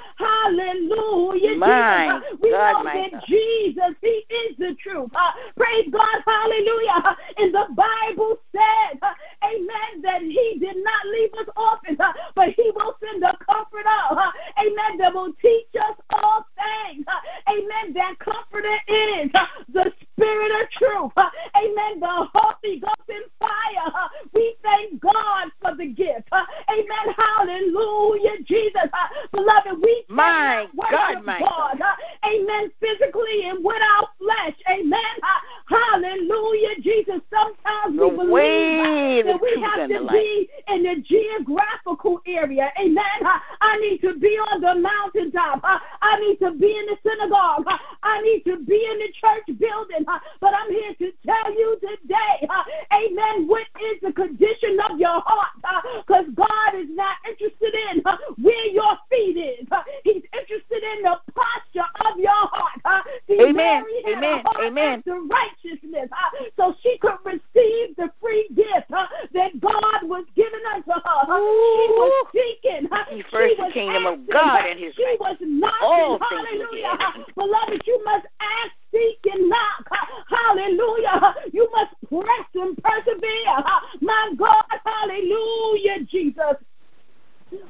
hallelujah, My Jesus. We God, know that God. Jesus, He is the truth. Uh, praise God. Hallelujah. Uh, and the Bible said, uh, amen, that He did not leave us orphans, uh, but He will send a comforter, uh, amen, that will teach us all things. Uh, amen. That comforter is uh, the Spirit of truth. Amen. The Holy Ghost and fire. We thank God for the gift. Amen. Hallelujah, Jesus. Beloved, we My God, God. Uh, amen. Physically and without flesh. Amen. Uh, hallelujah, Jesus. Sometimes we believe uh, that we have to be in the geographical area. Amen. Uh, I need to be on the mountaintop. Uh, I need to be in the synagogue. Uh, I need to be in the church building. but I'm here to tell you today, amen, what is the condition of your heart? Because God is not interested in where your feet is. He's interested in the posture of your heart. Uh, see, Amen. Amen. Amen. after righteousness, uh, so she could receive the free gift uh, that God was giving unto her. Uh, she was seeking. Uh, Ye first she the was kingdom of asking, God uh, and his She was knocking. All things will be Hallelujah. Beloved, you must ask, seek, and knock. Hallelujah. You must press and persevere. My God. Hallelujah, Jesus.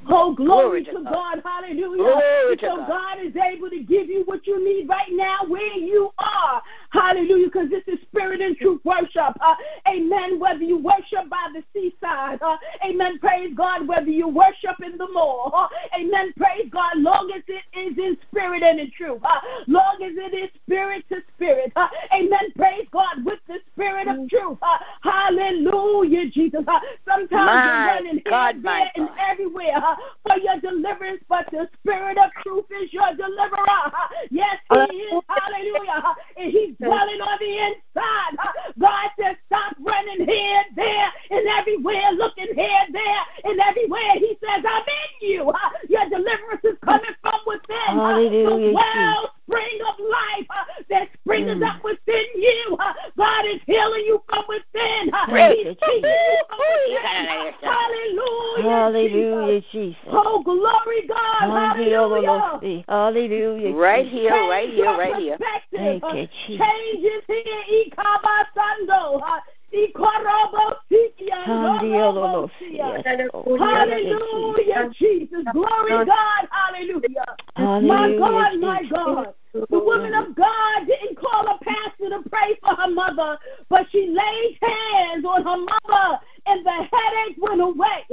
Oh, glory, Glory to God. God. Hallelujah. Glory so God. God is able to give you what you need right now where you are. Hallelujah. Because this is spirit and truth worship. Uh, amen. Whether you worship by the seaside. Uh, amen. Praise God. Whether you worship in the mall. Uh, amen. Praise God. Long as it is in spirit and in truth. Long as it is spirit to spirit. Amen. Praise God with the spirit of truth. Uh, hallelujah, Jesus. Sometimes My you're running God, here, and everywhere for your deliverance, but the Spirit of truth is your deliverer. Yes, He is. Hallelujah. And He's dwelling on the inside. uh, God says, stop running here, there, and everywhere, looking here, there, and everywhere. He says, I'm in you. uh, Your deliverance is coming from within. uh, Hallelujah, The wellspring of life that springs Mm. up within you. God is healing you from within. Thank He's you, keeping you from Ooh, within. gotta let us know. Hallelujah. Jesus. Hallelujah, Jesus. Oh, glory, God. Hallelujah. Hallelujah. Hallelujah. Right here, right here, right here. perspective. Thank you, Jesus. Change is here. Ikabasando. Hallelujah. Robosikia. Yes, Lord. Thank you, Jesus. Glory, God. Hallelujah. My God, my God. The woman of God didn't call a pastor to pray for her mother, but she laid hands on her mother and the headache went away.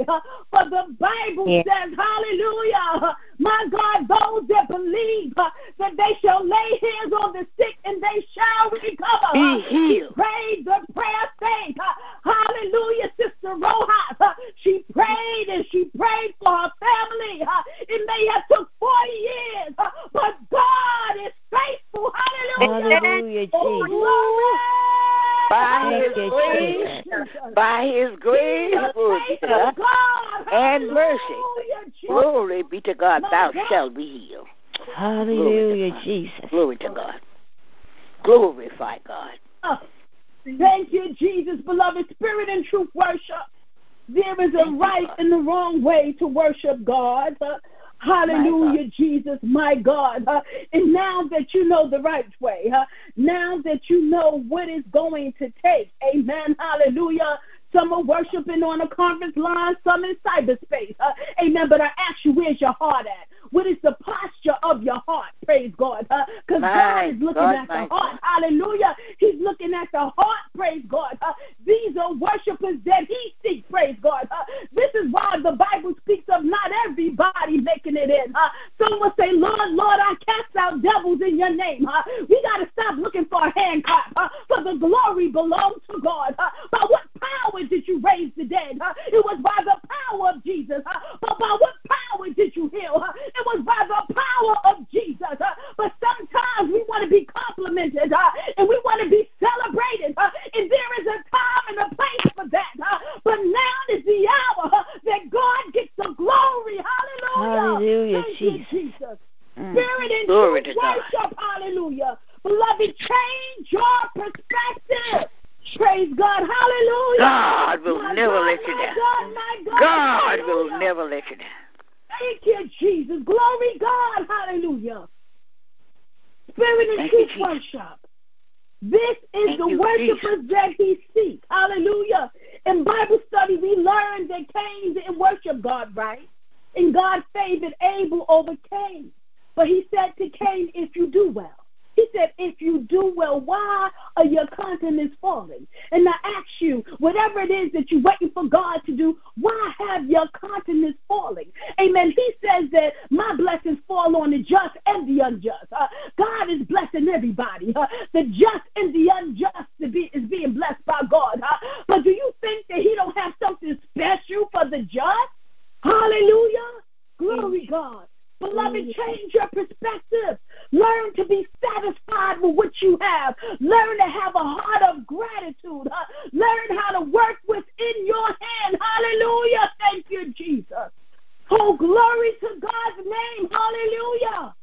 For the Bible Yeah. says, hallelujah, my God, those that believe uh, that they shall lay hands on the sick and they shall recover. Be She prayed the prayer of faith. Hallelujah, Sister Rojas. She prayed and she prayed for her family. It may have took 40 years, but God is faithful. Hallelujah. Hallelujah, Oh, Jesus. glory. By his grace, by his grace, He is glory be God. God. and mercy. Glory be to God. My Thou God. shalt be healed. Hallelujah, God. Jesus. Glory to God. Glorify God. Oh, thank you, Jesus, beloved. Spirit and truth worship. There is a Thank right God. and the wrong way to worship God. Hallelujah, Jesus, my God. Uh, and now that you know the right way, uh, now that you know what is going to take, amen, hallelujah. Some are worshiping on a conference line, some in cyberspace. Uh, amen. But I ask you, where's your heart at? What is the posture of your heart? Praise God. Because God is looking God, at the heart. God. Hallelujah. He's looking at the heart. Praise God. These are worshipers that He seeks. Praise God. This is why the Bible speaks of not everybody making it in. Some will say, Lord, Lord, I cast out devils in your name. We got to stop looking for a hand clap. For the glory belongs to God. By what power did you raise the dead? It was by the power of Jesus. But by what power did you heal? Uh, it was by the power of Jesus. Uh, but sometimes we want to be complimented uh, and we want to be celebrated. Uh, and there is a time and a place for that. Uh, but now is the hour uh, that God gets the glory. Hallelujah. Hallelujah, Thank you, Jesus. Jesus. Mm. Spirit and Glory truth to God. worship. Hallelujah. Beloved, change your perspective. Praise God. Hallelujah. God will My never God, let you down. God, my God. God will never let you down. Thank you, Jesus. Glory, God. Hallelujah. Spirit and Thank truth worship. This is Thank the you, worshipers that he seeks. Hallelujah. In Bible study, we learned that Cain didn't worship God right. And God favored Abel over Cain. But he said to Cain, if you do well. He said, if you do well, why are your countenance falling? And I ask you, whatever it is that you're waiting for God to do, why have your countenance falling? Amen. He says that my blessings fall on the just and the unjust. Uh, God is blessing everybody. Uh, the just and the unjust to be, is being blessed by God. Uh, but do you think that he don't have something special for the just? Hallelujah. Glory God. Beloved, change your perspective. Learn to be satisfied with what you have. Learn to have a heart of gratitude. Huh? Learn how to work within your hand. Hallelujah. Thank you, Jesus. Oh, glory to God's name. Hallelujah.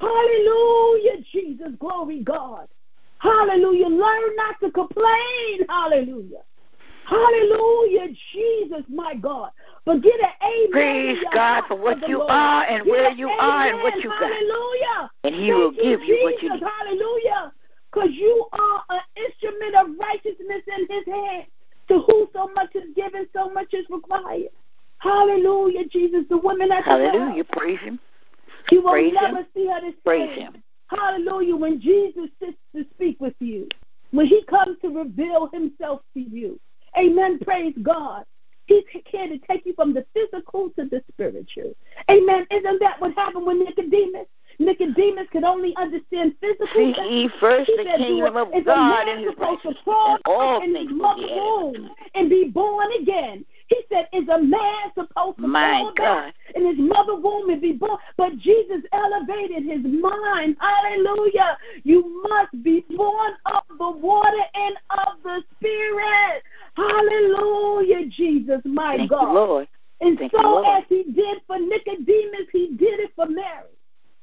Hallelujah, Jesus. Glory, God. Hallelujah. Learn not to complain. Hallelujah. Hallelujah, Jesus, my God. But get an amen. Praise God for what you are and get where you amen. are and what you got. Hallelujah. And He Thank will give you, Jesus. what you need. Hallelujah. Because you are an instrument of righteousness in His hand. To who so much is given, so much is required. Hallelujah, Jesus. The woman at the Hallelujah. Praise Him. You will Praise never him. see her the Praise. Him. Hallelujah. When Jesus sits to speak with you, when he comes to reveal himself to you. Amen. Praise God. He's here to take you from the physical to the spiritual. Amen. Isn't that what happened with Nicodemus? Nicodemus could only understand physical Seek ye first He the said, kingdom of it. Is a God and His supposed to righteousness, fall and all things his mother's womb and be born again? He said, Is a man supposed to My fall back in his mother womb and be born? But Jesus elevated his mind. Hallelujah. You must be born of the water and of the Spirit. Hallelujah, Jesus, my Thank God. you, Lord. And Thank you, so, Lord. as he did for Nicodemus, he did it for Mary.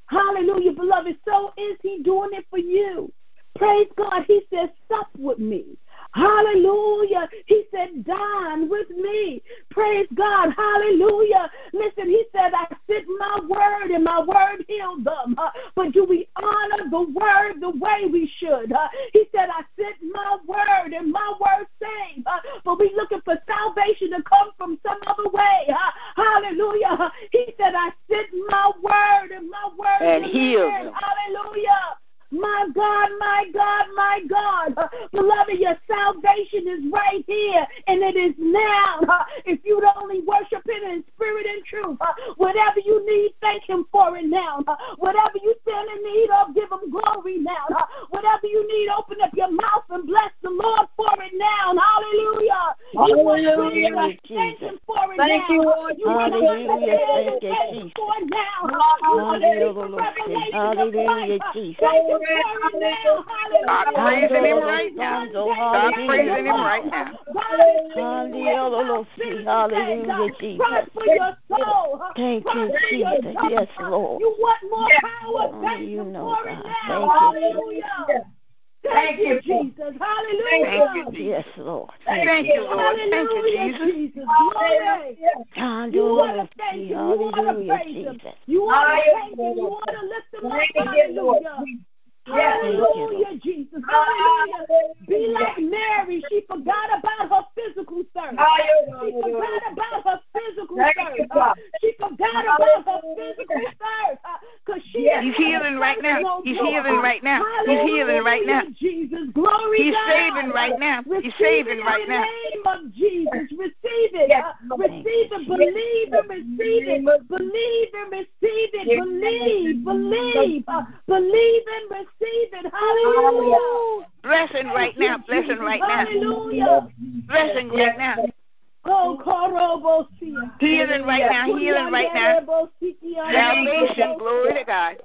Hallelujah, beloved. So is he doing it for you. Praise God. He says, Sup with me. Hallelujah. He said, Dine with me. Praise God. Hallelujah. Listen, he said, I sent my word and my word healed them. Uh, but do we honor the word the way we should? Uh, he said, I sent my word and my word saved. Uh, but we looking for salvation to come from some other way. Uh, hallelujah. He said, I sent my word and my word And healed. Hallelujah. My God, my God, my God. Beloved, your salvation is right here and it is now. If you'd only worship Him in spirit and truth, uh, whatever you need, thank Him for it now. Whatever you stand in need of, give Him glory now. Whatever you need, open up your mouth and bless the Lord for it now. Hallelujah. Hallelujah, thank Jesus. Him for it Thank now. you, Lord. You want Hallelujah, thank you, Him Jesus. for it now. You want a deeper Hallelujah, revelation hallelujah, Jesus. Thank Him for it now. God praising him right now. God praising him right now. God is speaking to you Hallelujah, hallelujah. Jesus. Thank you, Jesus. Yes, Lord. You want more power? Only you know, God. Thank you, Hallelujah. Thank Thank you, you. Jesus. Thank Hallelujah. you, Jesus. Yes, Lord. Thank Thank you, Lord. Thank you, Jesus. Jesus. Glory. You want Hallelujah, to thank Him. You want to praise Him. You want to thank Him. You want to lift Him up. Thank you. Hallelujah. Yes, Thank you, Lord. Hallelujah, Jesus. Hallelujah. Be like Mary. She forgot about her physical thirst. She forgot about her physical Thank thirst. you, Uh, God. She forgot about her physical thirst. Because she Yes. didn't He's wanna healing right now. He's healing right now. He's healing right now. Jesus. Glory He's saving right now. He's saving it right in now. the name of Jesus. Receive it. Yes, Uh, Lord. receive it. Believe and receive it. Believe and receive it. Believe. Believe. Uh, believe and receive it. Hallelujah. Blessing right now. Blessing right now. Hallelujah. Blessing right now. Oh, Korobosia. Healing right now. Healing right now. Salvation. Glory to God.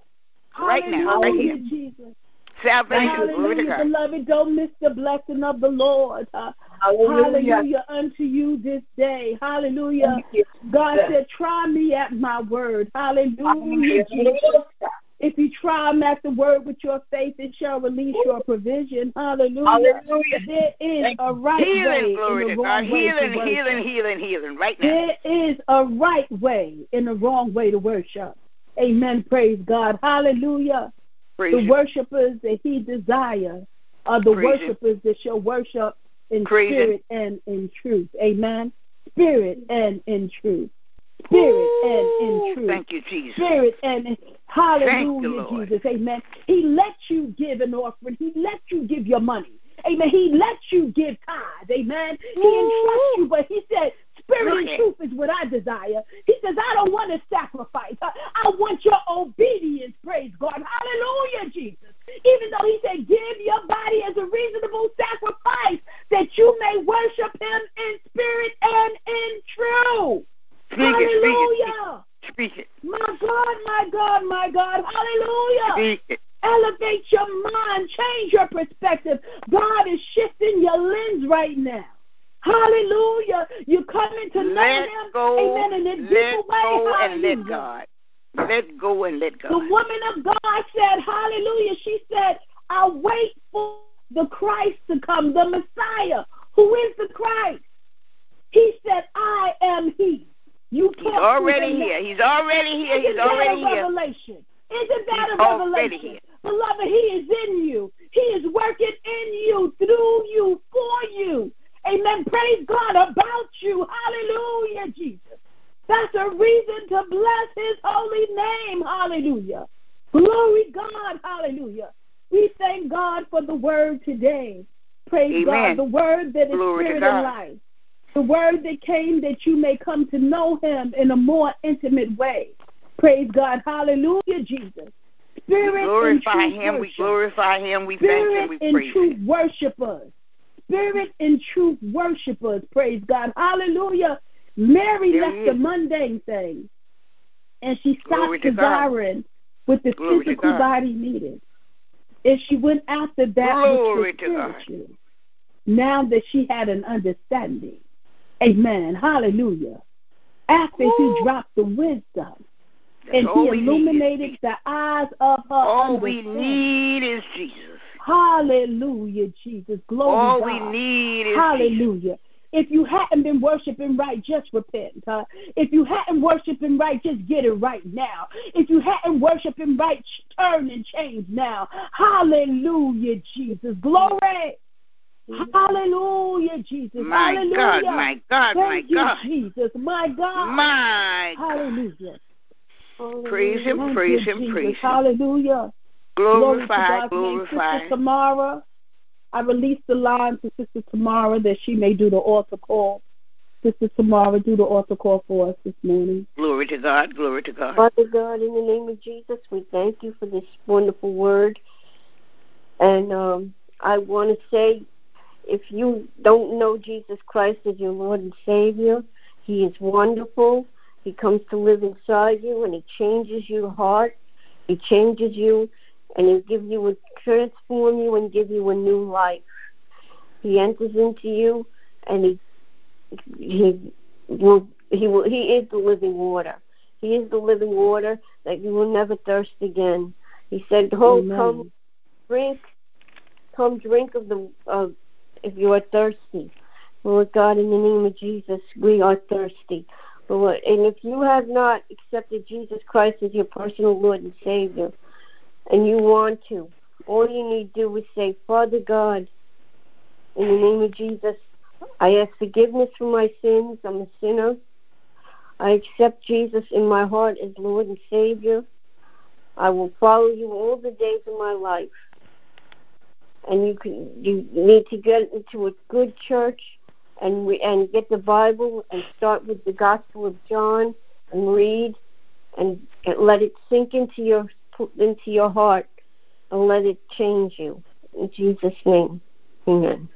Right now. Right Hallelujah, here. Jesus. Salvation. Glory to God. beloved. Don't miss the blessing of the Lord. Uh, Hallelujah unto you this day. Hallelujah. God said, try me at my word. Hallelujah, Jesus. If you try at the word with your faith, it shall release your provision. Hallelujah. Hallelujah. There is a right way Healing. Glory and to a God. wrong way Healing, to worship. healing, healing, healing. Right now. There is a right way and a wrong way to worship. Amen. Praise God. Hallelujah. Praise the you. worshipers that he desires are the Praise him. worshipers that shall worship in Praise spirit and in truth. Amen. Spirit and in truth. Spirit and in truth. Thank you, Jesus. Spirit and in, hallelujah. Jesus. Amen. He lets you give an offering. He lets you give your money. Amen. He lets you give tithes. Amen. He entrusts you, but he said, Spirit and truth is what I desire. He says, I don't want to sacrifice. I want your obedience. Praise God. Hallelujah, Jesus. Even though he said, give your body as a reasonable sacrifice that you may worship him in spirit and in truth. Speak it, speak it, Hallelujah. Speak it. My God, my God, my God. Hallelujah. Speak it. Elevate your mind. Change your perspective. God is shifting your lens right now. Hallelujah. You're coming to know Him. go. Amen. In a let deeper way. go Hallelujah. and let God. Let go and let God. The woman of God said, Hallelujah. She said, I'll wait for the Christ to come, the Messiah. Who is the Christ? He said, I am He. You He's already here. He's already here. Isn't He's that already a here. revelation? Isn't that He's a revelation? here. Beloved, He is in you. He is working in you, through you, for you. Amen. Praise God about you. Hallelujah, Jesus. That's a reason to bless His holy name. Hallelujah. Glory God. Hallelujah. We thank God for the word today. Praise Amen. God. The word that is Glory spirit and life. The word that came that you may come to know him in a more intimate way. Praise God. Hallelujah, Jesus. We Spirit glorify and true Him. We worship. glorify Him. We thank Spirit Him. We and praise true Him. worshipers. Spirit and truth worshipers. Praise God. Hallelujah. Mary There left the mundane thing and she stopped desiring what the Glory physical body needed. And she went after that Glory which was spiritual. Now that she had an understanding. Amen. Hallelujah. After he dropped the wisdom That's and he illuminated the eyes of her All we need is Jesus. Hallelujah, Jesus. Glory All God. we need is Jesus. Hallelujah. If you hadn't been worshiping right, just repent. Huh? If you hadn't worshiping right, just get it right now. If you hadn't worshiping right, turn and change now. Hallelujah, Jesus. Glory. Hallelujah, Jesus. My Hallelujah. God, my God, my you, God. Jesus. My God. My God. Hallelujah. Praise Him, Thank praise Him, Jesus. praise Him. Hallelujah. Glory to Glorify, God's name. glorify. Sister Tamara, I release the line to Sister Tamara that she may do the altar call. Sister Tamara, do the altar call for us this morning. Glory to God, glory to God. Father God, in the name of Jesus, we thank you for this wonderful word. And um, I want to say, if you don't know Jesus Christ as your Lord and Savior, He is wonderful. He comes to live inside you, and He changes your heart. He changes you, and He'll give you a transform you and give you a new life. He enters into you, and He he will he will he is the living water. He is the living water that you will never thirst again. He said, "Oh, Amen. come drink, come drink of the of if you are thirsty." Lord God, in the name of Jesus, we are thirsty. Lord, and if you have not accepted Jesus Christ as your personal Lord and Savior, and you want to, all you need to do is say, Father God, in the name of Jesus, I ask forgiveness for my sins. I'm a sinner. I accept Jesus in my heart as Lord and Savior. I will follow you all the days of my life. And you can you need to get into a good church and re, and get the Bible and start with the Gospel of John and read and, and let it sink into your into your heart and let it change you. In Jesus' name. Amen.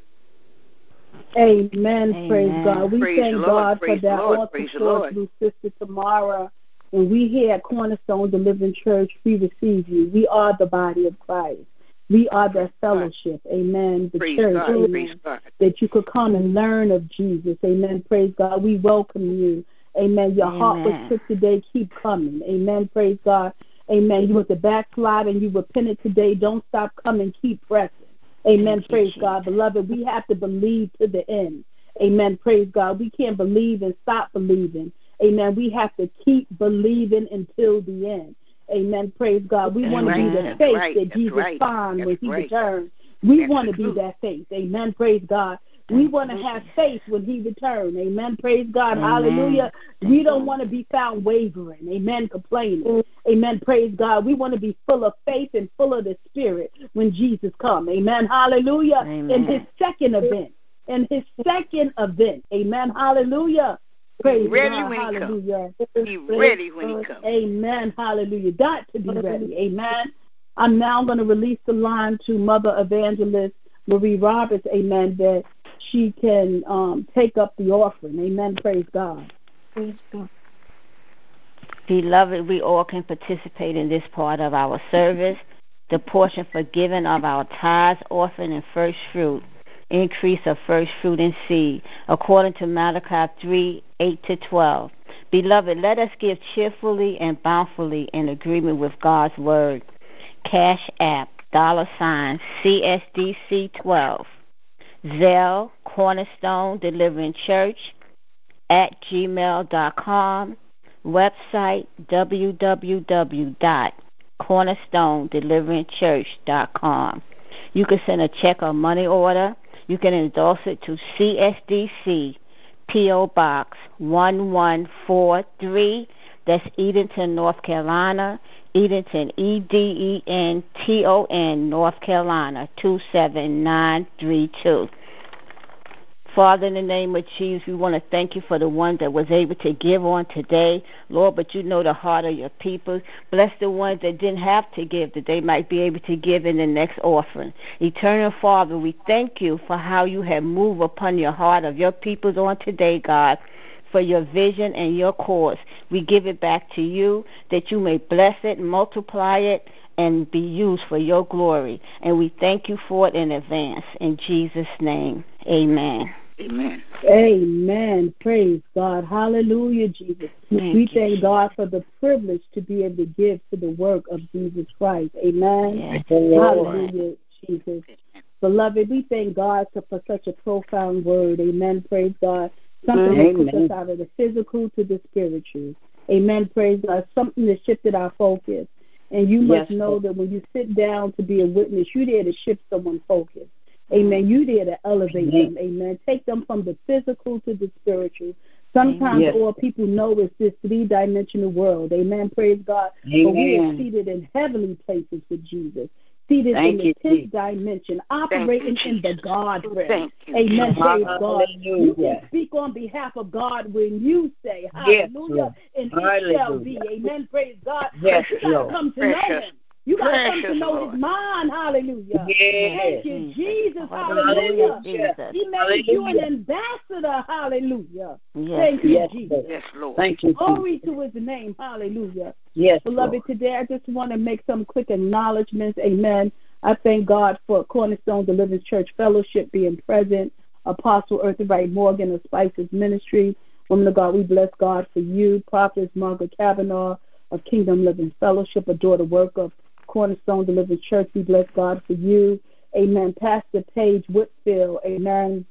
Amen. Amen. Praise God. We Praise thank the Lord. God for Praise the that Lord. altar Praise the call Lord. through Sister Tamara. And we here at Cornerstone Deliverance Church, we receive you. We are the body of Christ. We are God. fellowship. Amen. The Praise church. God, Amen. God. that you could come and learn of Jesus. Amen. Praise God. We welcome you. Amen. Your heart was Amen. pricked today. Keep coming. Amen. Praise God. Amen. You were the backslide and you repented today. Don't stop coming. Keep pressing. Amen. Thank Praise Jesus. God. Beloved, we have to believe to the end. Amen. Praise God. We can't believe and stop believing. Amen. We have to keep believing until the end. Amen. Praise God. We want to be the faith right. that Jesus right. found when he right. returns. We That's want to be that faith. Amen. Praise God. We want to have faith when he returns. Amen. Praise God. Amen. Hallelujah. We don't want to be found wavering. Amen. Complaining. Amen. Praise God. We want to be full of faith and full of the Spirit when Jesus comes. Amen. Hallelujah. In his second event. In his second event. Amen. Hallelujah. Praise Ready God. when he comes. Hallelujah. Be ready when he comes. Amen. Hallelujah. Got to be ready. Amen. I'm now going to release the line to Mother Evangelist Marie Roberts. Amen. That she can um, take up the offering. Amen. Praise God. Praise God. Beloved, we all can participate in this part of our service. The portion for giving of our tithes, offering, and first fruit, increase of first fruit and seed, according to Malachi 3 8 to 12. Beloved, let us give cheerfully and bountifully in agreement with God's word. Cash App, dollar sign, CSDC 12. Zelle, Cornerstone Deliverance Church, at gmail.com. Website, www.cornerstonedeliverancechurch.com. You can send a check or money order. You can endorse it to CSDC P.O. Box 1143. That's Edenton, North Carolina. Edenton, E D E N T O N, North Carolina 27932. Father, in the name of Jesus, we want to thank you for the one that was able to give on today, Lord. But you know the heart of your people. Bless the ones that didn't have to give, that they might be able to give in the next offering. Eternal Father, we thank you for how you have moved upon your heart of your peoples on today, God for your vision and your cause. We give it back to you that you may bless it, multiply it, and be used for your glory. And we thank you for it in advance. In Jesus' name, amen. Amen. Amen. Praise God. Hallelujah, Jesus. Thank we you, thank God for the privilege to be able to give to the work of Jesus Christ. Amen. Yes. Hallelujah, Jesus. Beloved, we thank God for, for such a profound word. Amen. Praise God. Something that puts Amen. us out of the physical to the spiritual. Amen. Praise God. Something that shifted our focus. And you must Yes, know that when you sit down to be a witness, you're there to shift someone's focus. Amen. You're there to elevate Amen. them. Amen. Take them from the physical to the spiritual. Sometimes Yes. all people know is this three dimensional world. Amen. Praise God. But we are seated in heavenly places with Jesus. Seated Thank in you, the tenth dimension, operating in the God realm. Thank. Amen. Praise God. You can speak on behalf of God when you say hallelujah, Lord. and it shall be. Amen. Praise God. Yes, But you gotta Lord. come to know Precious. him. You gotta come to know Lord. his mind. Hallelujah. Yes. Thank you, mm. Jesus. Hallelujah, Hallelujah. Jesus. He made you an ambassador. Hallelujah. Yes, Thank you, Yes, Jesus. Lord. Yes, Lord. Thank you, Jesus. Glory to his name. Hallelujah. Yes, Beloved, Lord. today I just want to make some quick acknowledgments. Amen. I thank God for Cornerstone Deliverance Church Fellowship being present. Apostle Eartha Wright Morgan of Spices Ministry. Woman of God, we bless God for you. Prophet Margaret Kavanaugh of Kingdom Living Fellowship, a daughter work of Cornerstone Deliverance Church. We bless God for you. Amen. Pastor Paige Whitfield. Amen.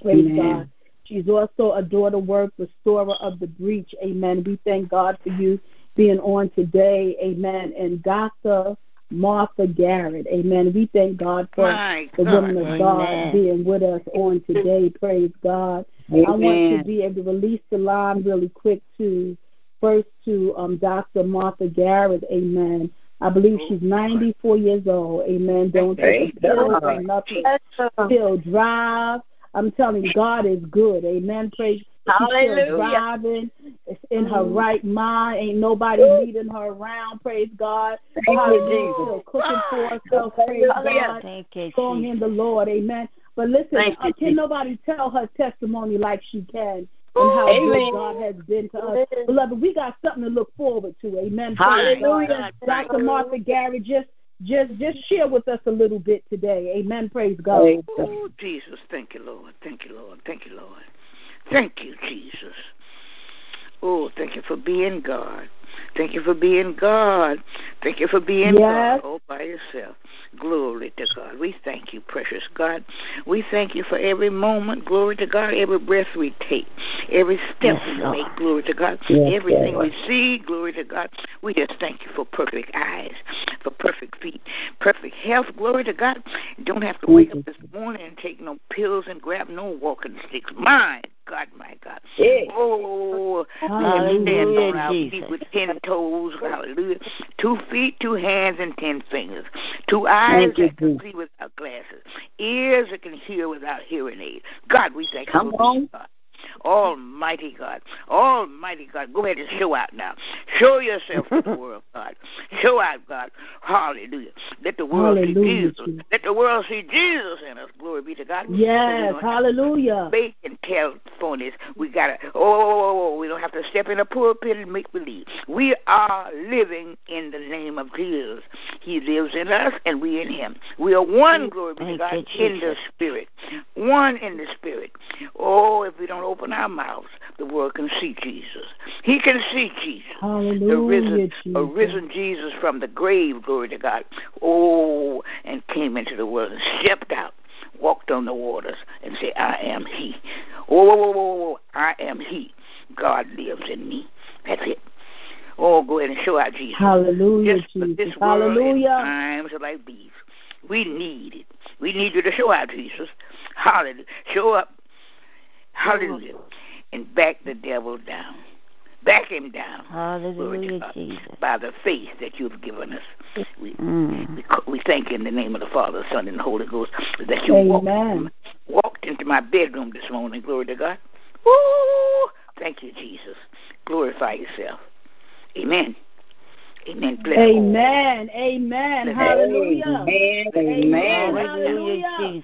Praise Amen. God. She's also a daughter work, restorer of the breach. Amen. We thank God for you being on today. Amen. And Dr. Martha Garrett. Amen. We thank God for My the God. woman of Amen. God being with us on today. Praise God. I want to be able to release the line really quick to first to um, Dr. Martha Garrett. Amen. I believe she's 94 years old. Amen. Don't take a pill or nothing. Still drive. I'm telling you, God is good. Amen. Praise. She's still Hallelujah. driving. It's in her right mind. Ain't nobody leading her around. Praise God. Thank you, Hallelujah. Jesus. Still cooking for herself. Praise Hallelujah. God Thank you, strong in the Lord. Amen. But listen, you, uh, can nobody tell her testimony like she can and how Amen. good God has been to us. Beloved, we got something to look forward to. Amen. Praise Hallelujah. God. Dr. Martha Garrett, just just just share with us a little bit today. Amen. Praise God. Oh, Jesus. Thank you, Lord. Thank you, Lord. Thank you, Lord. Thank you, Jesus. Oh, thank you for being God. Thank you for being God. Thank you for being Yes. God all by yourself. Glory to God. We thank you, precious God. We thank you for every moment. Glory to God. Every breath we take, every step Yes, we Lord. make. Glory to God. Yes, Everything Lord. we see. Glory to God. We just thank you for perfect eyes, for perfect feet, perfect health. Glory to God. Don't have to wake up this morning and take no pills and grab no walking sticks. My God, my God. Hey. Oh, we Hallelujah, stand on our feet Jesus. with ten toes. Hallelujah. Two feet, two hands, and ten fingers. Two eyes Thank you, that can Jesus. see without glasses. Ears that can hear without hearing aids. God, we thank Come you. for on. God. Almighty God. Almighty God. Go ahead and show out now. Show yourself to the world, God. Show out, God. Hallelujah. Let the world Hallelujah, see Jesus. Let the world see Jesus in us. Glory be to God. Yes, So we don't have hallelujah. to Fake and. We gotta. Oh, we don't have to step in a pulpit and make believe. We are living in the name of Jesus. He lives in us, and we in Him. We are one. Glory be to God in the Spirit. One in the Spirit. Oh, if we don't open our mouths, the world can see Jesus. He can see Jesus. The Hallelujah, risen, Jesus. a risen Jesus from the grave, glory to God. Oh, and came into the world and stepped out, walked on the waters, and said, I am He. Oh, whoa, whoa, whoa, whoa, I am He. God lives in me. That's it. Oh, go ahead and show out Jesus. Hallelujah, Just Jesus. this world Hallelujah. times like these. We need it. We need you to show out, Jesus. Hallelujah. Show up. Hallelujah. And back the devil down. Back him down. Glory to Hallelujah, God. Jesus. By the faith that you've given us. We, Mm. we, we thank you in the name of the Father, Son, and the Holy Ghost that you Amen. walked, walked into my bedroom this morning. Glory to God. Woo! Thank you, Jesus. Glorify yourself. Amen. Amen. Bless all. Amen. Amen. Hallelujah. Amen. Amen. Hallelujah, Hallelujah.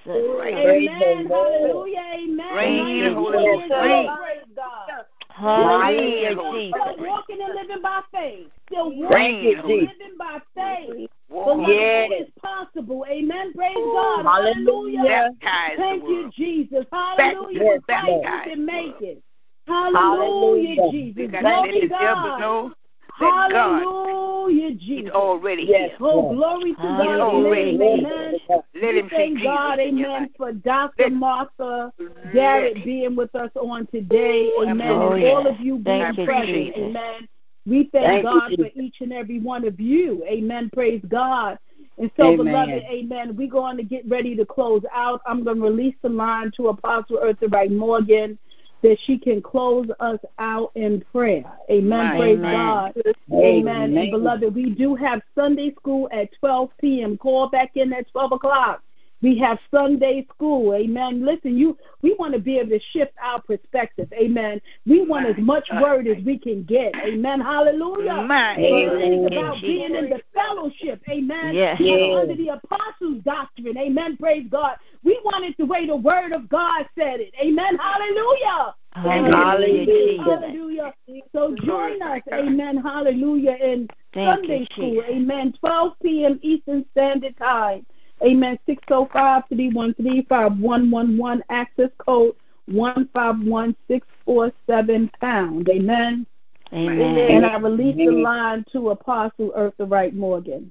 Amen. Hallelujah. Amen. Rain, Hallelujah. Holy Ghost, rain. Praise God. Hallelujah, Rain, Holy Jesus. Still walking and living by faith. Still Thank walking you, and Jesus. living by faith. Walk on Beloved, the it water. is possible. Amen. Praise God. Hallelujah. Baptize Thank the you, world. Jesus. Back- Hallelujah. With Christ you baptize can the make world. it. Hallelujah, Hallelujah. We Jesus. got to Glory God. God Hallelujah, is Jesus. already Yes. here. Oh, glory to God. Hallelujah. Amen. Let We him thank God, amen, for Dr. Let- Martha Garrett being with us on today. Amen. Oh, and all of you being Thank present. Amen. We thank, Thank you, God for each and every one of you. Amen. Praise God. And so, Amen. beloved, amen, we're going to get ready to close out. I'm going to release the line to Apostle Eartha Wright Morgan that she can close us out in prayer. Amen. Praise Amen. God. Amen. Amen. And beloved, we do have Sunday school at 12 p.m. Call back in at 12 o'clock. We have Sunday school. Amen. Listen, you we want to be able to shift our perspective. Amen. We want as much word as we can get. Amen. Hallelujah. My First God. Amen. about being in the fellowship. Amen. Yes, And Yes. under the apostles' doctrine. Amen. Praise God. We want it the way the word of God said it. Amen. Hallelujah. Hallelujah, Hallelujah. Hallelujah. So join us, amen, hallelujah, in Thank Sunday you, school, amen, 12 p.m. Eastern Standard Time, amen, 605-313-5111, access code 151647 pound, amen. Amen. And I release the line to Apostle Eartha Wright Morgan.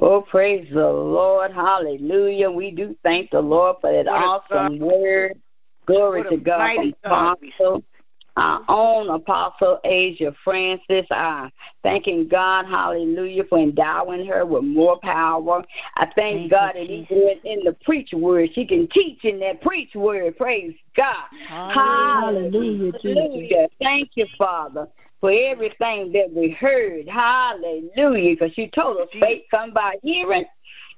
Oh, praise the Lord. Hallelujah. We do thank the Lord for that What a awesome word. Glory What to God mighty from God Apostle. Our own Apostle Asia Francis. I thanking God, hallelujah, for endowing her with more power. I thank, Thank God that even in the preach word, she can teach in that preach word. Praise God. Hallelujah. Hallelujah. Thank you, Father, for everything that we heard. Hallelujah. Because you told us faith come by hearing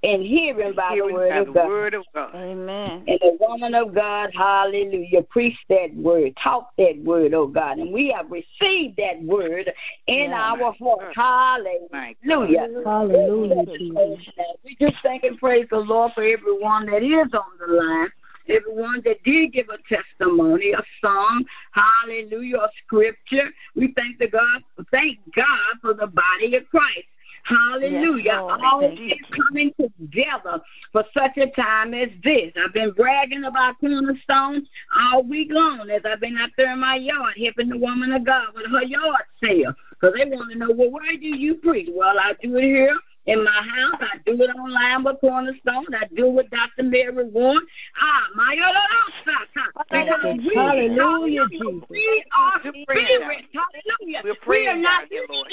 and hearing by the word by of the God. word of God. Amen. And the woman of God, hallelujah, preach that word, talk that word, oh God. And we have received that word in Yeah. our heart. Hallelujah. Hallelujah, We just thank and praise the Lord for everyone that is on the line. Everyone that did give a testimony, a song, hallelujah, a scripture. We thank the God, thank God for the body of Christ. Hallelujah. All is coming together for such a time as this. I've been bragging about Cornerstone all week long as I've been out there in my yard helping the woman of God with her yard sale. Because they want to know, well, where do you preach? Well, I do it here in my house. I do it online with Cornerstone. I do it with Dr. Mary Warren. Ah, my Thank you, Jesus. Hallelujah, Jesus. We are We're praying down spirit. Hallelujah. We're we praying are not down here, Lord.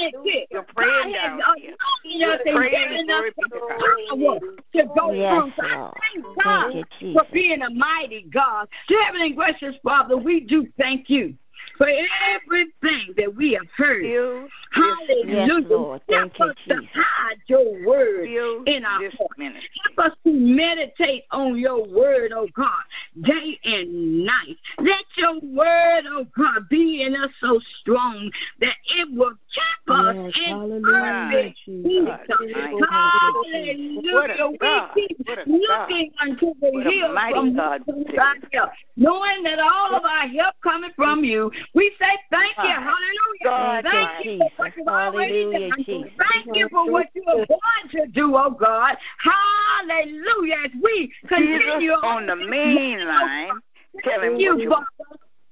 We're praying God down has here. anointed us We're and praying, given glory us be the to God. power to go Yes, through. So I Lord. thank Thank God you, for Jesus. being a mighty God. Dear Heavenly gracious Father, we do thank you. For everything that we have heard. Fill Hallelujah. Yes, Lord. Thank Help you, us Jesus. to hide your word Fill in our this hearts. ministry. Help us to meditate on your word, oh God, day and night. Let your word, oh God, be in us so strong that it will keep us Yes, in hallelujah, perfect Jesus. peace. God, Hallelujah. What a God. We keep looking unto the What hills from God this our knowing that all of our help coming from you. We say thank you. Hallelujah. God, thank you Jesus. for what you've already done. Jesus. Thank you for what you are going to do, oh God. Hallelujah. As we continue Jesus on the main line. Thank you, Father.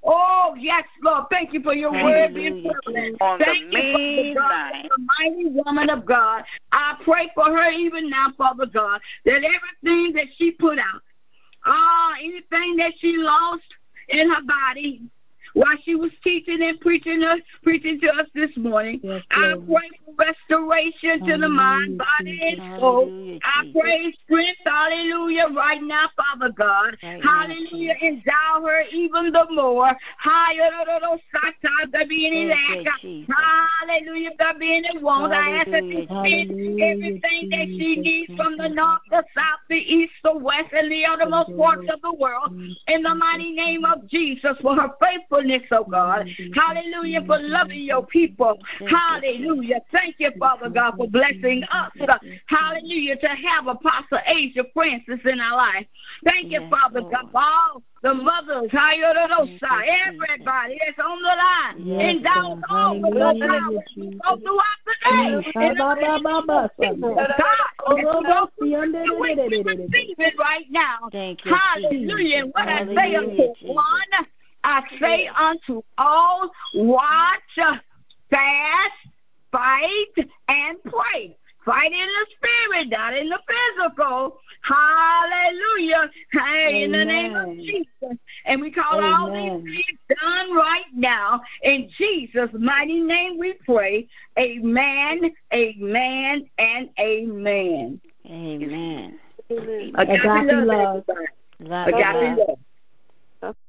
Oh, yes, Lord. Thank you for your word being prevalent. On the Thank you, Father God, the mighty woman of God. I pray for her even now, Father God, that everything that she put out, ah, anything that she lost in her body while she was teaching and preaching us, preaching to us this morning, Yes, I pray for restoration to the mind, body, and soul. Hallelujah, I pray strength, hallelujah, right now, Father God. Right hallelujah. Endow her even the more. Hallelujah. If there be any lack, hallelujah. If there be any want, I ask that you send everything that she needs from the north, the south, the east, the west, and the uttermost parts of the world. In the mighty name of Jesus, for her faithfulness, oh God. Hallelujah, for loving your people. Hallelujah. Thank you, Father God, for blessing us. Hallelujah, to have Apostle Asia Francis in our life. Thank you, Father God, for all the mothers, Hayorosa, Thank you, everybody that's on the line. Yes, Endow us all with your Hallelujah, power. Jesus. Go throughout the day. Yes, In the ba, ba, name ba, of ba, Jesus, Sunday. God, we receive it right now. Thank you, Hallelujah. And what I say unto one, I say unto all, watch, fast, fight, and pray. Fight in the spirit, not in the physical. Hallelujah. Hey, in the name of Jesus. And we call all these things done right now. In Jesus' mighty name we pray. Amen, amen, and amen. Amen. Amen. Agape Agape love, love. everybody. Love, Agape love. love.